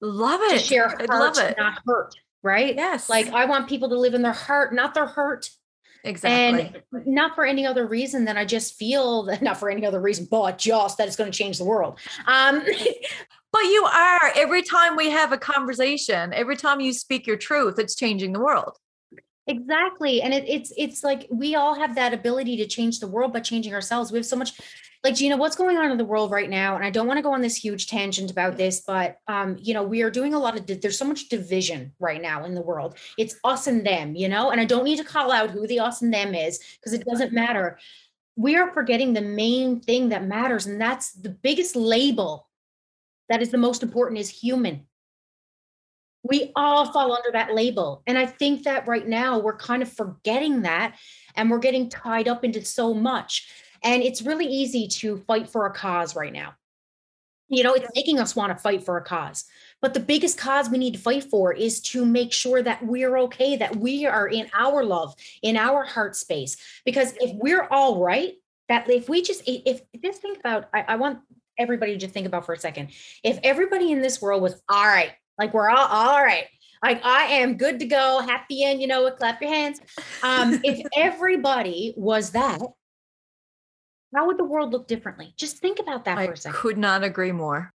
Love it. To share heart, I love it. not hurt. Right? Yes. Like I want people to live in their heart, not their hurt. Exactly. And not for any other reason than I just feel that not for any other reason, but just that it's going to change the world. Um, But you are every time we have a conversation, every time you speak your truth, it's changing the world. Exactly. And it, it's it's like we all have that ability to change the world by changing ourselves. We have so much like Gina, what's going on in the world right now? And I don't want to go on this huge tangent about this, but um, you know, we are doing a lot of there's so much division right now in the world. It's us and them, you know, and I don't need to call out who the us and them is because it doesn't matter. We are forgetting the main thing that matters, and that's the biggest label that is the most important is human we all fall under that label. And I think that right now we're kind of forgetting that and we're getting tied up into so much. And it's really easy to fight for a cause right now. You know, it's making us want to fight for a cause. But the biggest cause we need to fight for is to make sure that we're okay, that we are in our love, in our heart space. Because if we're all right, that if we just, if just think about, I, I want everybody to think about for a second. If everybody in this world was all right, like we're all all right. Like I am good to go, happy and you know what, clap your hands. Um, if everybody was that, how would the world look differently? Just think about that I for a second. Could not agree more.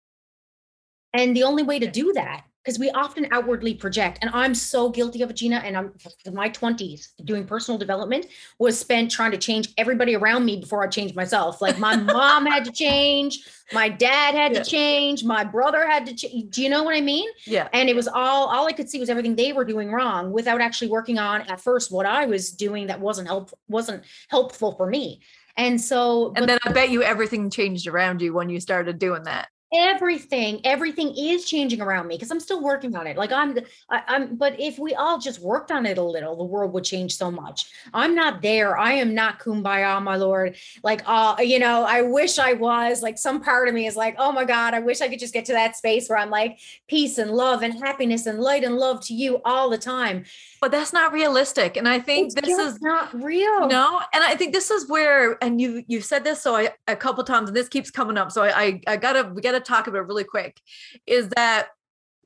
And the only way to do that because we often outwardly project and i'm so guilty of it gina and i'm in my 20s doing personal development was spent trying to change everybody around me before i changed myself. Like my mom had to change my dad had yeah. to change my brother had to change do you know what i mean? Yeah. And it was all all i could see was everything they were doing wrong without actually working on at first what i was doing that wasn't help wasn't helpful for me. And so and then i bet you everything changed around you when you started doing that everything everything is changing around me because i'm still working on it. Like i'm I, i'm but if we all just worked on it a little the world would change so much. I'm not there. I am not kumbaya my lord. Like uh you know i wish i was. Like some part of me is like oh my god i wish i could just get to that space where i'm like peace and love and happiness and light and love to you all the time but that's not realistic and i think it's this is not real. No and i think this is where and you you've said this so i a couple times and this keeps coming up so i i, I gotta we gotta talk about it really quick is that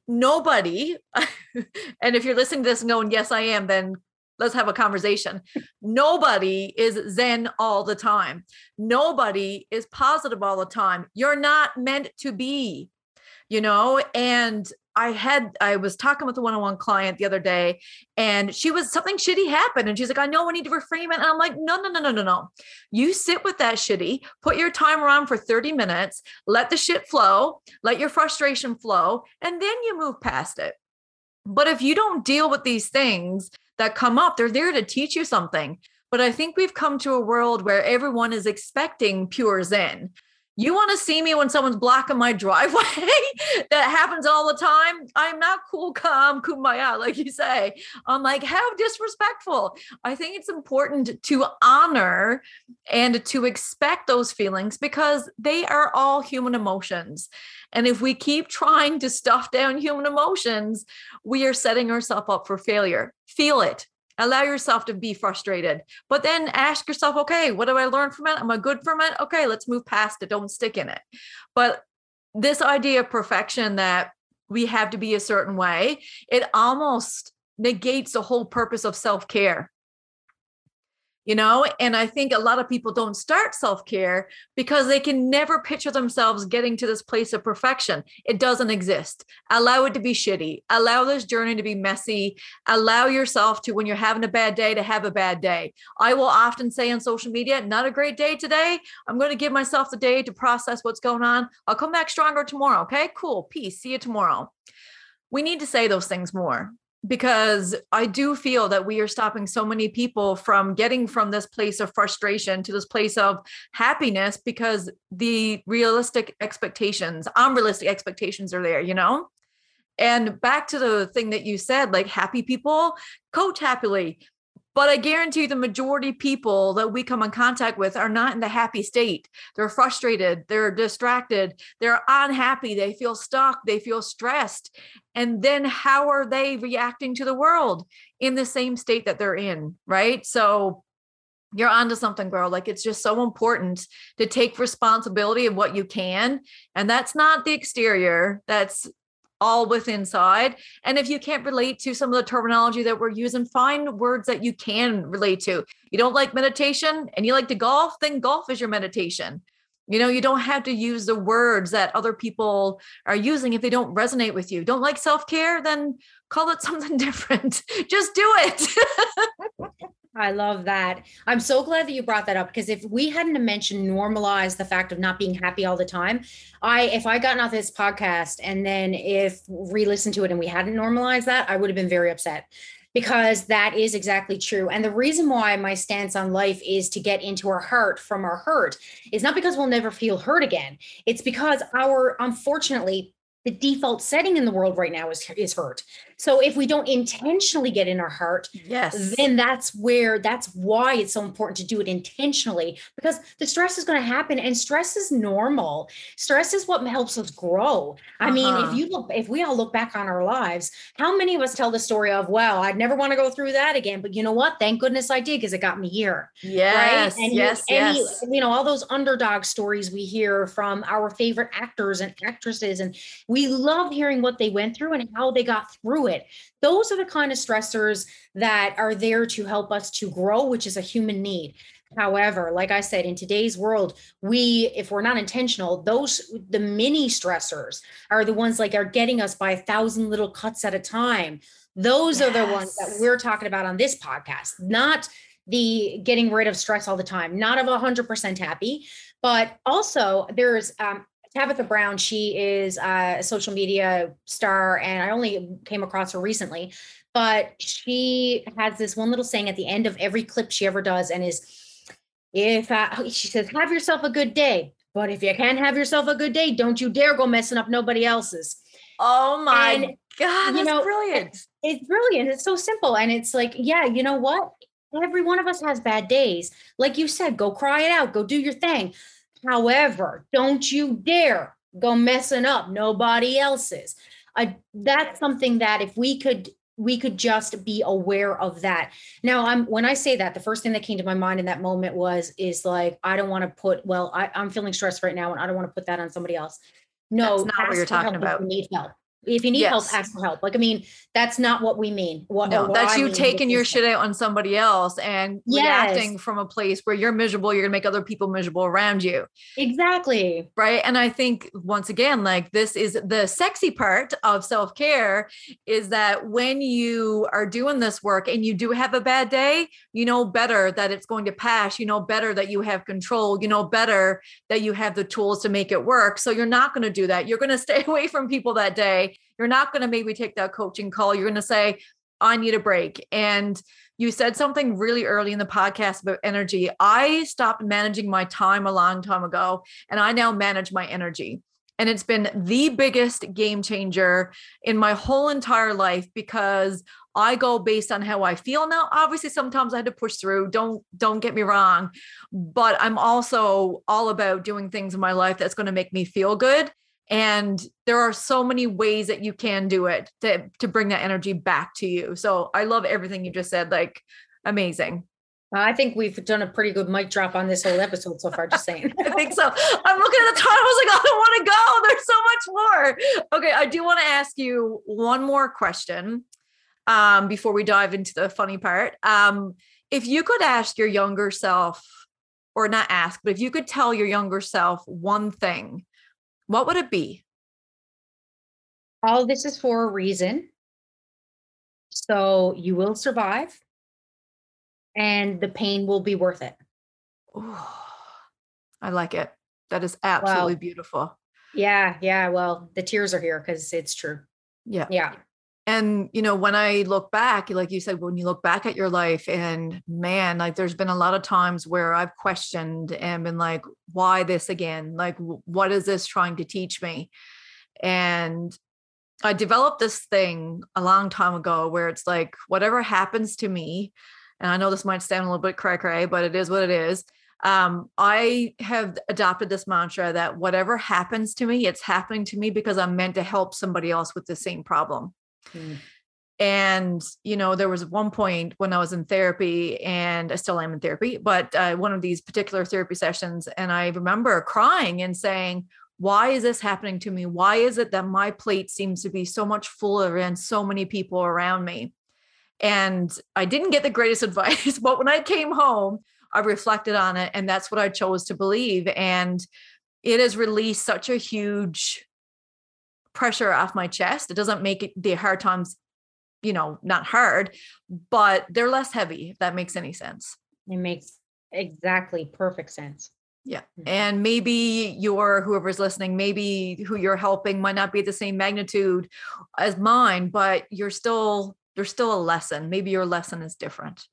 nobody and if you're listening to this and going yes i am then let's have a conversation. Nobody is zen all the time. Nobody is positive all the time. You're not meant to be you know and I had I was talking with a one-on-one client the other day and she was something shitty happened and she's like I know I need to reframe it and I'm like no no no no no no. You sit with that shitty put your timer on for 30 minutes let the shit flow let your frustration flow and then you move past it. But if you don't deal with these things that come up they're there to teach you something. But I think we've come to a world where everyone is expecting pure zen you want to see me when someone's blocking my driveway? that happens all the time. I'm not cool, calm, um, kumbaya, like you say. I'm like, how disrespectful. I think it's important to honor and to expect those feelings because they are all human emotions. And if we keep trying to stuff down human emotions, we are setting ourselves up for failure. Feel it, allow yourself to be frustrated. But then ask yourself okay what do i learn from it? Am i good from it? Okay let's move past it. Don't stick in it. But this idea of perfection that we have to be a certain way it almost negates the whole purpose of self-care you know and i think a lot of people don't start self-care because they can never picture themselves getting to this place of perfection. It doesn't exist. Allow it to be shitty. Allow this journey to be messy. Allow yourself to when you're having a bad day to have a bad day. I will often say on social media not a great day today. I'm going to give myself the day to process what's going on. I'll come back stronger tomorrow. Okay? Cool. Peace. See you tomorrow. We need to say those things more because I do feel that we are stopping so many people from getting from this place of frustration to this place of happiness because the realistic expectations, unrealistic expectations are there, you know? And back to the thing that you said, like happy people coach happily. But I guarantee the majority people that we come in contact with are not in the happy state. They're frustrated, they're distracted, they're unhappy, they feel stuck, they feel stressed. And then how are they reacting to the world in the same state that they're in? Right. So you're onto something, girl. Like it's just so important to take responsibility of what you can. And that's not the exterior, that's all with inside. And if you can't relate to some of the terminology that we're using, find words that you can relate to. You don't like meditation and you like to golf, then golf is your meditation. You know, you don't have to use the words that other people are using if they don't resonate with you. Don't like self care, then call it something different. Just do it. I love that. I'm so glad that you brought that up because if we hadn't mentioned normalize the fact of not being happy all the time, I if I gotten off this podcast and then if re-listened to it and we hadn't normalized that, I would have been very upset because that is exactly true. And the reason why my stance on life is to get into our heart from our hurt is not because we'll never feel hurt again. It's because our unfortunately the default setting in the world right now is is hurt. So if we don't intentionally get in our heart, yes, then that's where that's why it's so important to do it intentionally because the stress is going to happen and stress is normal. Stress is what helps us grow. I uh-huh. mean, if uh-huh. you look if we all look back on our lives, how many of us tell the story of, well, I'd never want to go through that again, but you know what? Thank goodness I did because it got me here. Yes. Right? And yes, you, yes. You, you know, all those underdog stories we hear from our favorite actors and actresses and we love hearing what they went through and how they got through it it. Those are the kind of stressors that are there to help us to grow, which is a human need. However, like I said, in today's world, we, if we're not intentional, those the mini stressors are the ones like are getting us by a thousand little cuts at a time. Those yes. are the ones that we're talking about on this podcast, not the getting rid of stress all the time, not of 100% happy, but also there's um, Tabitha Brown, she is uh, a social media star, and I only came across her recently, but she has this one little saying at the end of every clip she ever does, and is if uh, she says, "Have yourself a good day," but if you can't have yourself a good day, don't you dare go messing up nobody else's. Oh my and, god, that's you know, brilliant! It's brilliant. It's so simple, and it's like, yeah, you know what? Every one of us has bad days. Like you said, go cry it out, go do your thing However, don't you dare go messing up nobody else's. I, that's something that if we could we could just be aware of that. Now, I'm when I say that, the first thing that came to my mind in that moment was is like I don't want to put well, I, am feeling stressed right now, and I don't want to put that on somebody else. No, that's not what you're talking about. Need help. If you need yes. help, ask for help. Like, I mean, that's not what we mean. What, no, what that's I you taking your shit out on somebody else and yes. reacting from a place where you're miserable, you're gonna make other people miserable around you. Exactly. Right. And I think once again, like this is the sexy part of self-care is that when you are doing this work and you do have a bad day, you know better that it's going to pass, you know better that you have control, you know better that you have the tools to make it work. So you're not going to do that. You're going to stay away from people that day you're not going to maybe take that coaching call. You're going to say, I need a break. And you said something really early in the podcast about energy. I stopped managing my time a long time ago, and I now manage my energy. And it's been the biggest game changer in my whole entire life because I go based on how I feel now. Obviously, sometimes I had to push through. Don't don't get me wrong, but I'm also all about doing things in my life that's going to make me feel good. And there are so many ways that you can do it to, to bring that energy back to you. So I love everything you just said. Like, amazing. I think we've done a pretty good mic drop on this whole episode so far, just saying. I think so. I'm looking at the time. I was like, I don't want to go. There's so much more. Okay. I do want to ask you one more question um, before we dive into the funny part. Um, if you could ask your younger self, or not ask, but if you could tell your younger self one thing what would it be? All this is for a reason. So you will survive and the pain will be worth it. Ooh, I like it. That is absolutely beautiful. Yeah, yeah. Well, the tears are here because it's true. Yeah. Yeah and you know when i look back like you said when you look back at your life and man like there's been a lot of times where i've questioned and been like why this again like what is this trying to teach me and i developed this thing a long time ago where it's like whatever happens to me and i know this might sound a little bit cray cray but it is what it is um, I have adopted this mantra that whatever happens to me, it's happening to me because I'm meant to help somebody else with the same problem. Mm. And, you know, there was one point when I was in therapy and I still am in therapy, but uh, one of these particular therapy sessions. And I remember crying and saying, why is this happening to me? Why is it that my plate seems to be so much fuller and so many people around me? And I didn't get the greatest advice, but when I came home, I reflected on it and that's what I chose to believe. And it has released such a huge pressure off my chest. It doesn't make it the hard times, you know, not hard, but they're less heavy, if that makes any sense. It makes exactly perfect sense. Yeah. Mm-hmm. And maybe your whoever's listening, maybe who you're helping might not be the same magnitude as mine, but you're still there's still a lesson. Maybe your lesson is different.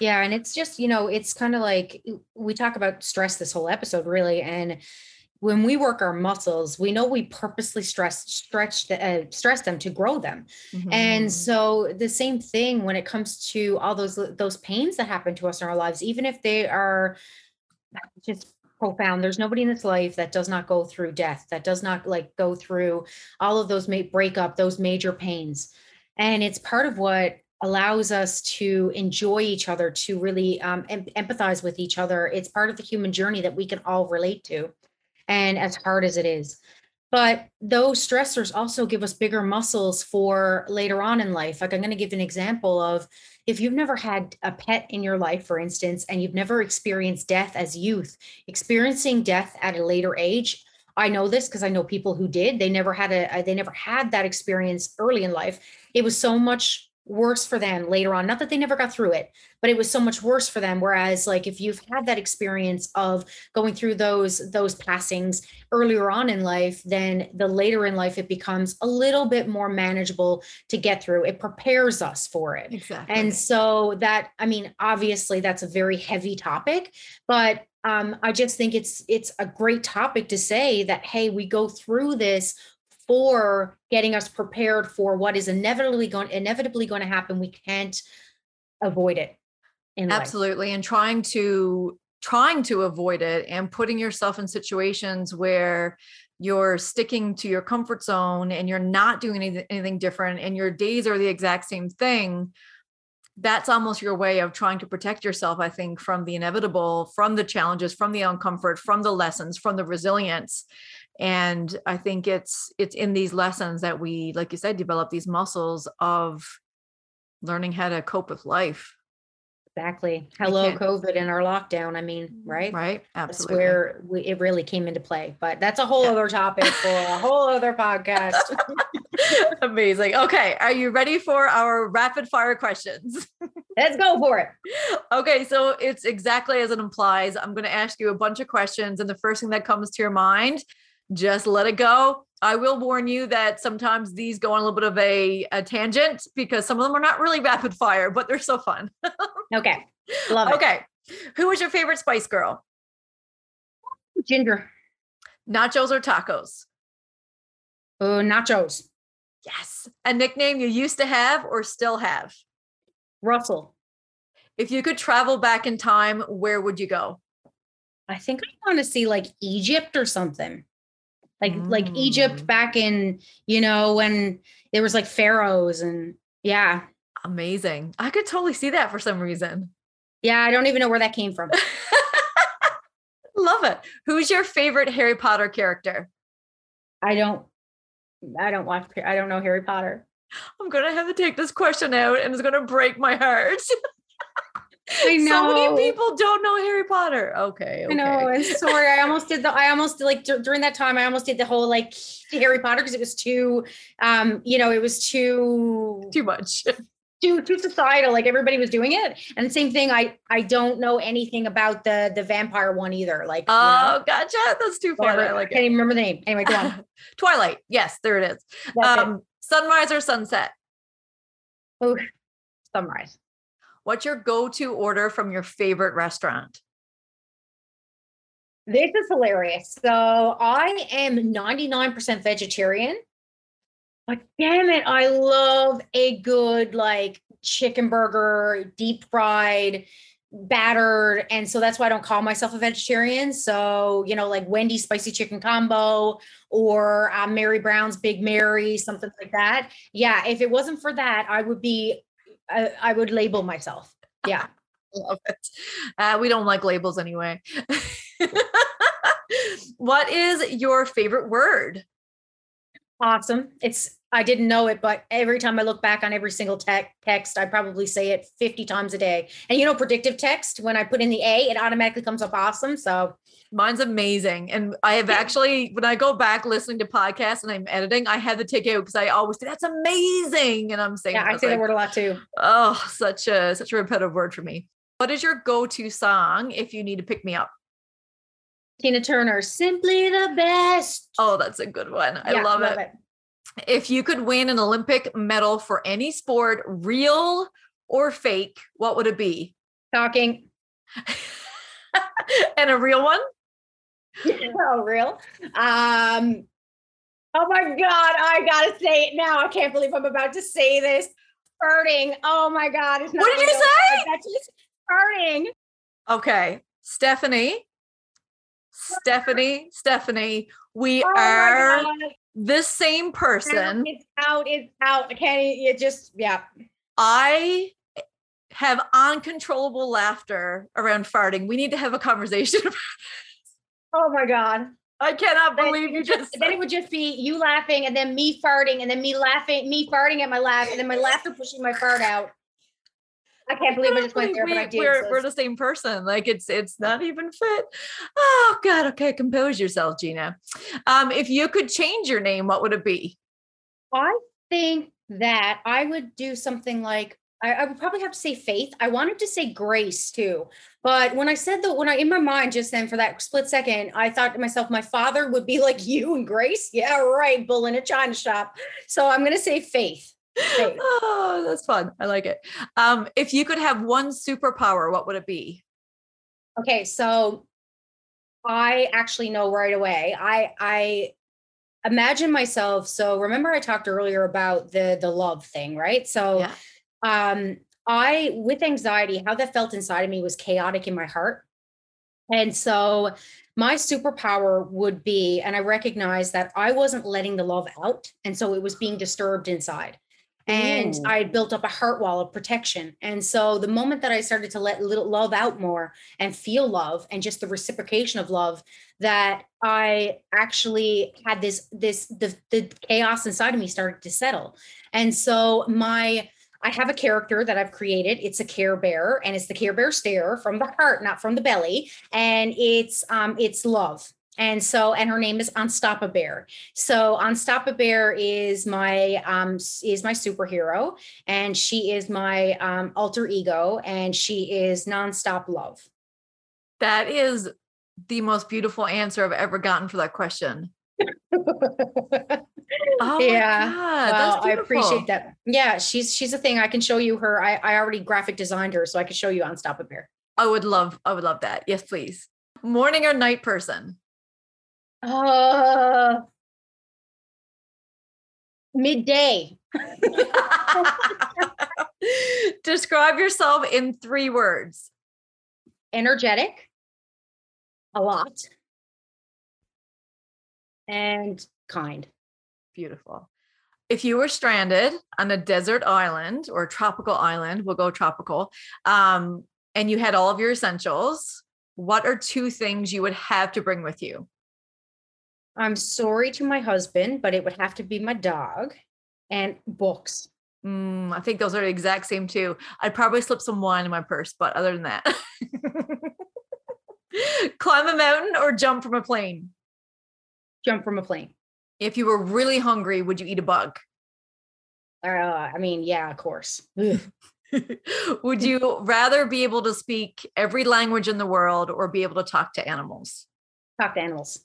Yeah, and it's just, you know, it's kind of like we talk about stress this whole episode really and when we work our muscles, we know we purposely stress stretch the, uh, stress them to grow them. Mm-hmm. And so the same thing when it comes to all those those pains that happen to us in our lives, even if they are just profound. There's nobody in this life that does not go through death, that does not like go through all of those may breakup, those major pains. And it's part of what allows us to enjoy each other, to really um, em- empathize with each other. It's part of the human journey that we can all relate to. And as hard as it is, but those stressors also give us bigger muscles for later on in life. Like I'm going to give an example of if you've never had a pet in your life, for instance, and you've never experienced death as youth, experiencing death at a later age. I know this because I know people who did. They never had a uh, they never had that experience early in life. It was so much worse for them later on. Not that they never got through it, but it was so much worse for them. Whereas, like, if you've had that experience of going through those those passings earlier on in life, then the later in life it becomes a little bit more manageable to get through. It prepares us for it. Exactly. And so that, I mean, obviously that's a very heavy topic, but um, I just think it's it's a great topic to say that hey, we go through this for getting us prepared for what is inevitably going inevitably going to happen we can't avoid it absolutely life. and trying to trying to avoid it and putting yourself in situations where you're sticking to your comfort zone and you're not doing anything, anything different and your days are the exact same thing that's almost your way of trying to protect yourself i think from the inevitable from the challenges from the uncomfort from the lessons from the resilience and i think it's it's in these lessons that we like you said develop these muscles of learning how to cope with life. Exactly. Hello covid and our lockdown i mean mm-hmm. right? Right. Absolutely. that's where we, it really came into play but that's a whole yeah. other topic for a whole other podcast. Amazing. Okay are you ready for our rapid fire questions? Let's go for it. Okay so it's exactly as it implies. I'm going to ask you a bunch of questions and the first thing that comes to your mind just let it go. I will warn you that sometimes these go on a little bit of a, a tangent because some of them are not really rapid fire, but they're so fun. okay. Love it. Okay. Who was your favorite Spice Girl? Ginger. Nachos or tacos? Uh, nachos. Yes. A nickname you used to have or still have? Russell. If you could travel back in time, where would you go? I think I want to see like Egypt or something like mm. like Egypt back in you know when there was like pharaohs and yeah. Amazing. I could totally see that for some reason. Yeah I don't even know where that came from. Love it. Who's your favorite Harry Potter character? I don't I don't watch I don't know Harry Potter. I'm gonna have to take this question out and it's gonna break my heart I know. So many people don't know Harry Potter. Okay, okay. I know. I'm sorry. I almost did the. I almost like d- during that time. I almost did the whole like Harry Potter because it was too, um, you know, it was too too much. Too, too societal like everybody was doing it and the same thing i i don't know anything about the the vampire one either like oh you know? gotcha that's too far i like can't it. even remember the name anyway go on twilight yes there it is that's um it. sunrise or sunset oh sunrise What's your go-to order from your favorite restaurant? This is hilarious. So I am 99% vegetarian. But damn it, I love a good like chicken burger, deep fried, battered. And so that's why I don't call myself a vegetarian. So, you know, like Wendy's spicy chicken combo or uh, Mary Brown's Big Mary, something like that. Yeah, if it wasn't for that, I would be I, I would label myself. Yeah. Love it. Uh, we don't like labels anyway. what is your favorite word? awesome. It's I didn't know it, but every time I look back on every single te- text, I probably say it 50 times a day. And you know, predictive text, when I put in the A, it automatically comes up awesome. So mine's amazing. And I have actually, when I go back listening to podcasts and I'm editing, I had to take it because I always say that's amazing. And I'm saying, yeah, I, say like, that word a lot too. Oh, such a such a repetitive word for me. What is your go-to song if you need to pick me up? Tina Turner, simply the best. Oh, that's a good one. I yeah, love, love it. it. If you could win an Olympic medal for any sport, real or fake, what would it be? Talking. and a real one? oh, real? Um, oh my God, I gotta say it now. I can't believe I'm about to say this. Farting. Oh my God. It's not what did you say? Farting. Okay. Stephanie. Stephanie, Stephanie, we oh are the same person. It's out, it's out. I can't, it just, yeah. I have uncontrollable laughter around farting. We need to have a conversation about. Oh my God. I cannot believe you just. Then it would just be you laughing and then me farting and then me laughing, me farting at my laugh and then my laughter pushing my fart out. I can't believe I just went there, we, but I did. We're, so we're the same person. Like it's it's not even fit. Oh God. Okay, compose yourself, Gina. Um, if you could change your name, what would it be? I think that I would do something like I, I, would probably have to say faith. I wanted to say grace too. But when I said that, when I in my mind just then for that split second, I thought to myself, my father would be like you and grace. Yeah, right. Bull in a china shop. So I'm gonna say faith. oh, that's fun. I like it. Um, if you could have one superpower, what would it be? Okay, so I actually know right away. I I imagine myself. So remember I talked earlier about the the love thing, right? So yeah. Um I with anxiety, how that felt inside of me was chaotic in my heart. And so my superpower would be, and I recognized that I wasn't letting the love out. And so it was being disturbed inside and Ooh. I had built up a heart wall of protection. And so the moment that I started to let little love out more and feel love and just the reciprocation of love, that I actually had this this the the chaos inside of me started to settle. And so my I have a character that I've created. It's a Care Bear, and it's the Care Bear stare from the heart, not from the belly. And it's um it's love and so and her name is Unstoppa Bear. So Unstoppa Bear is my um is my superhero, and she is my um, alter ego, and she is nonstop love. That is the most beautiful answer I've ever gotten for that question. Oh yeah. Well, i appreciate that. Yeah she's she's a thing. I can show you her. I, I already graphic designed her so i can show you Unstoppa Bear. I would love i would love that. Yes please. Morning or night person? Uh, midday. Describe yourself in three words. Energetic, a lot, and kind. Beautiful. If you were stranded on a desert island or tropical island, we'll go tropical, um, and you had all of your essentials, what are two things you would have to bring with you? I'm sorry to my husband, but it would have to be my dog and books. Mm, I think those are the exact same too. I'd probably slip some wine in my purse, but other than that, climb a mountain or jump from a plane. Jump from a plane. If you were really hungry, would you eat a bug? Uh, I mean, yeah, of course. would you rather be able to speak every language in the world or be able to talk to animals? Talk to animals.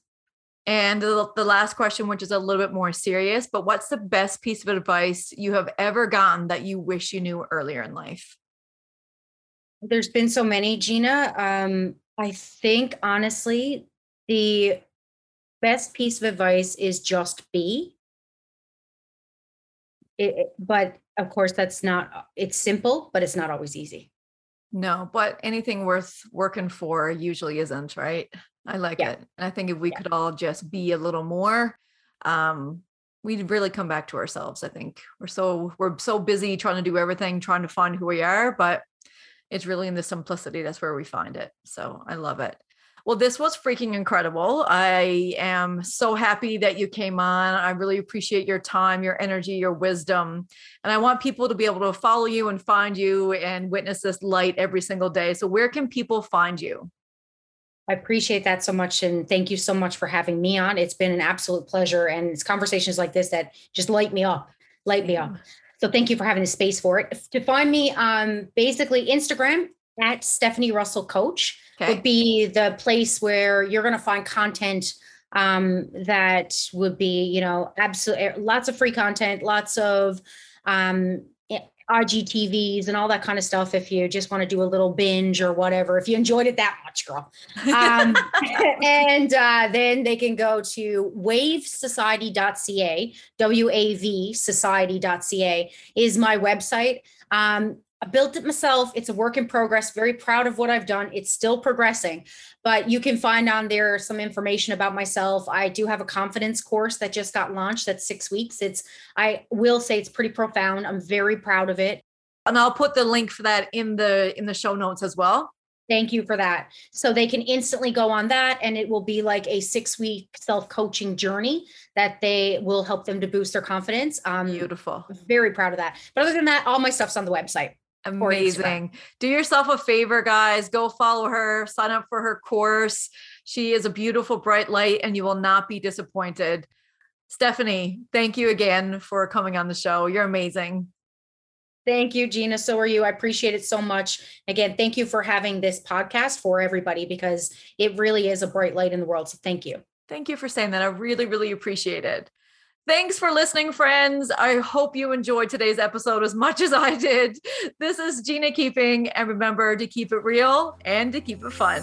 And the, the last question, which is a little bit more serious, but what's the best piece of advice you have ever gotten that you wish you knew earlier in life? There's been so many, Gina. Um, I think honestly, the best piece of advice is just be. It, but of course, that's not, it's simple, but it's not always easy. No, but anything worth working for usually isn't, right? I like yeah. it. And I think if we yeah. could all just be a little more, um, we'd really come back to ourselves. I think we're so we're so busy trying to do everything, trying to find who we are, but it's really in the simplicity that's where we find it. So I love it. Well, this was freaking incredible. I am so happy that you came on. I really appreciate your time, your energy, your wisdom. And I want people to be able to follow you and find you and witness this light every single day. So, where can people find you? I appreciate that so much. And thank you so much for having me on. It's been an absolute pleasure. And it's conversations like this that just light me up, light me up. So thank you for having the space for it. To find me, um, basically Instagram at Stephanie Russell Coach okay. would be the place where you're going to find content um, that would be, you know, absolutely lots of free content, lots of um, IGTVs and all that kind of stuff. If you just want to do a little binge or whatever, if you enjoyed it that much, girl. Um, and uh, then they can go to wavesociety.ca, W A V society.ca is my website. Um, I built it myself. It's a work in progress. Very proud of what I've done. It's still progressing, but you can find on there some information about myself. I do have a confidence course that just got launched. That's six weeks. It's, I will say it's pretty profound. I'm very proud of it. And I'll put the link for that in the in the show notes as well. Thank you for that. So they can instantly go on that and it will be like a six week self coaching journey that they will help them to boost their confidence. Um, Beautiful. Very proud of that. But other than that, all my stuff's on the website. Amazing. Do yourself a favor, guys. Go follow her, sign up for her course. She is a beautiful, bright light, and you will not be disappointed. Stephanie, thank you again for coming on the show. You're amazing. Thank you, Gina. So are you. I appreciate it so much. Again, thank you for having this podcast for everybody because it really is a bright light in the world. So thank you. Thank you for saying that. I really, really appreciate it. Thanks for listening, friends. I hope you enjoyed today's episode as much as I did. This is Gina Keeping, and remember to keep it real and to keep it fun.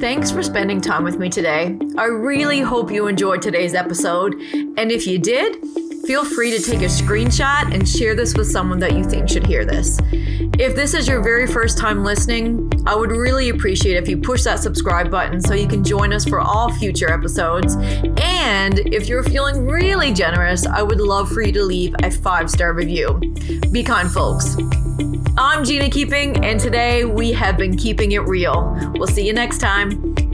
Thanks for spending time with me today. I really hope you enjoyed today's episode. And if you did, feel free to take a screenshot and share this with someone that you think should hear this. If this is your very first time listening, I would really appreciate if you push that subscribe button so you can join us for all future episodes. And if you're feeling really generous, I would love for you to leave a five star review. Be kind, folks. I'm Gina Keeping, and today we have been keeping it real. We'll see you next time.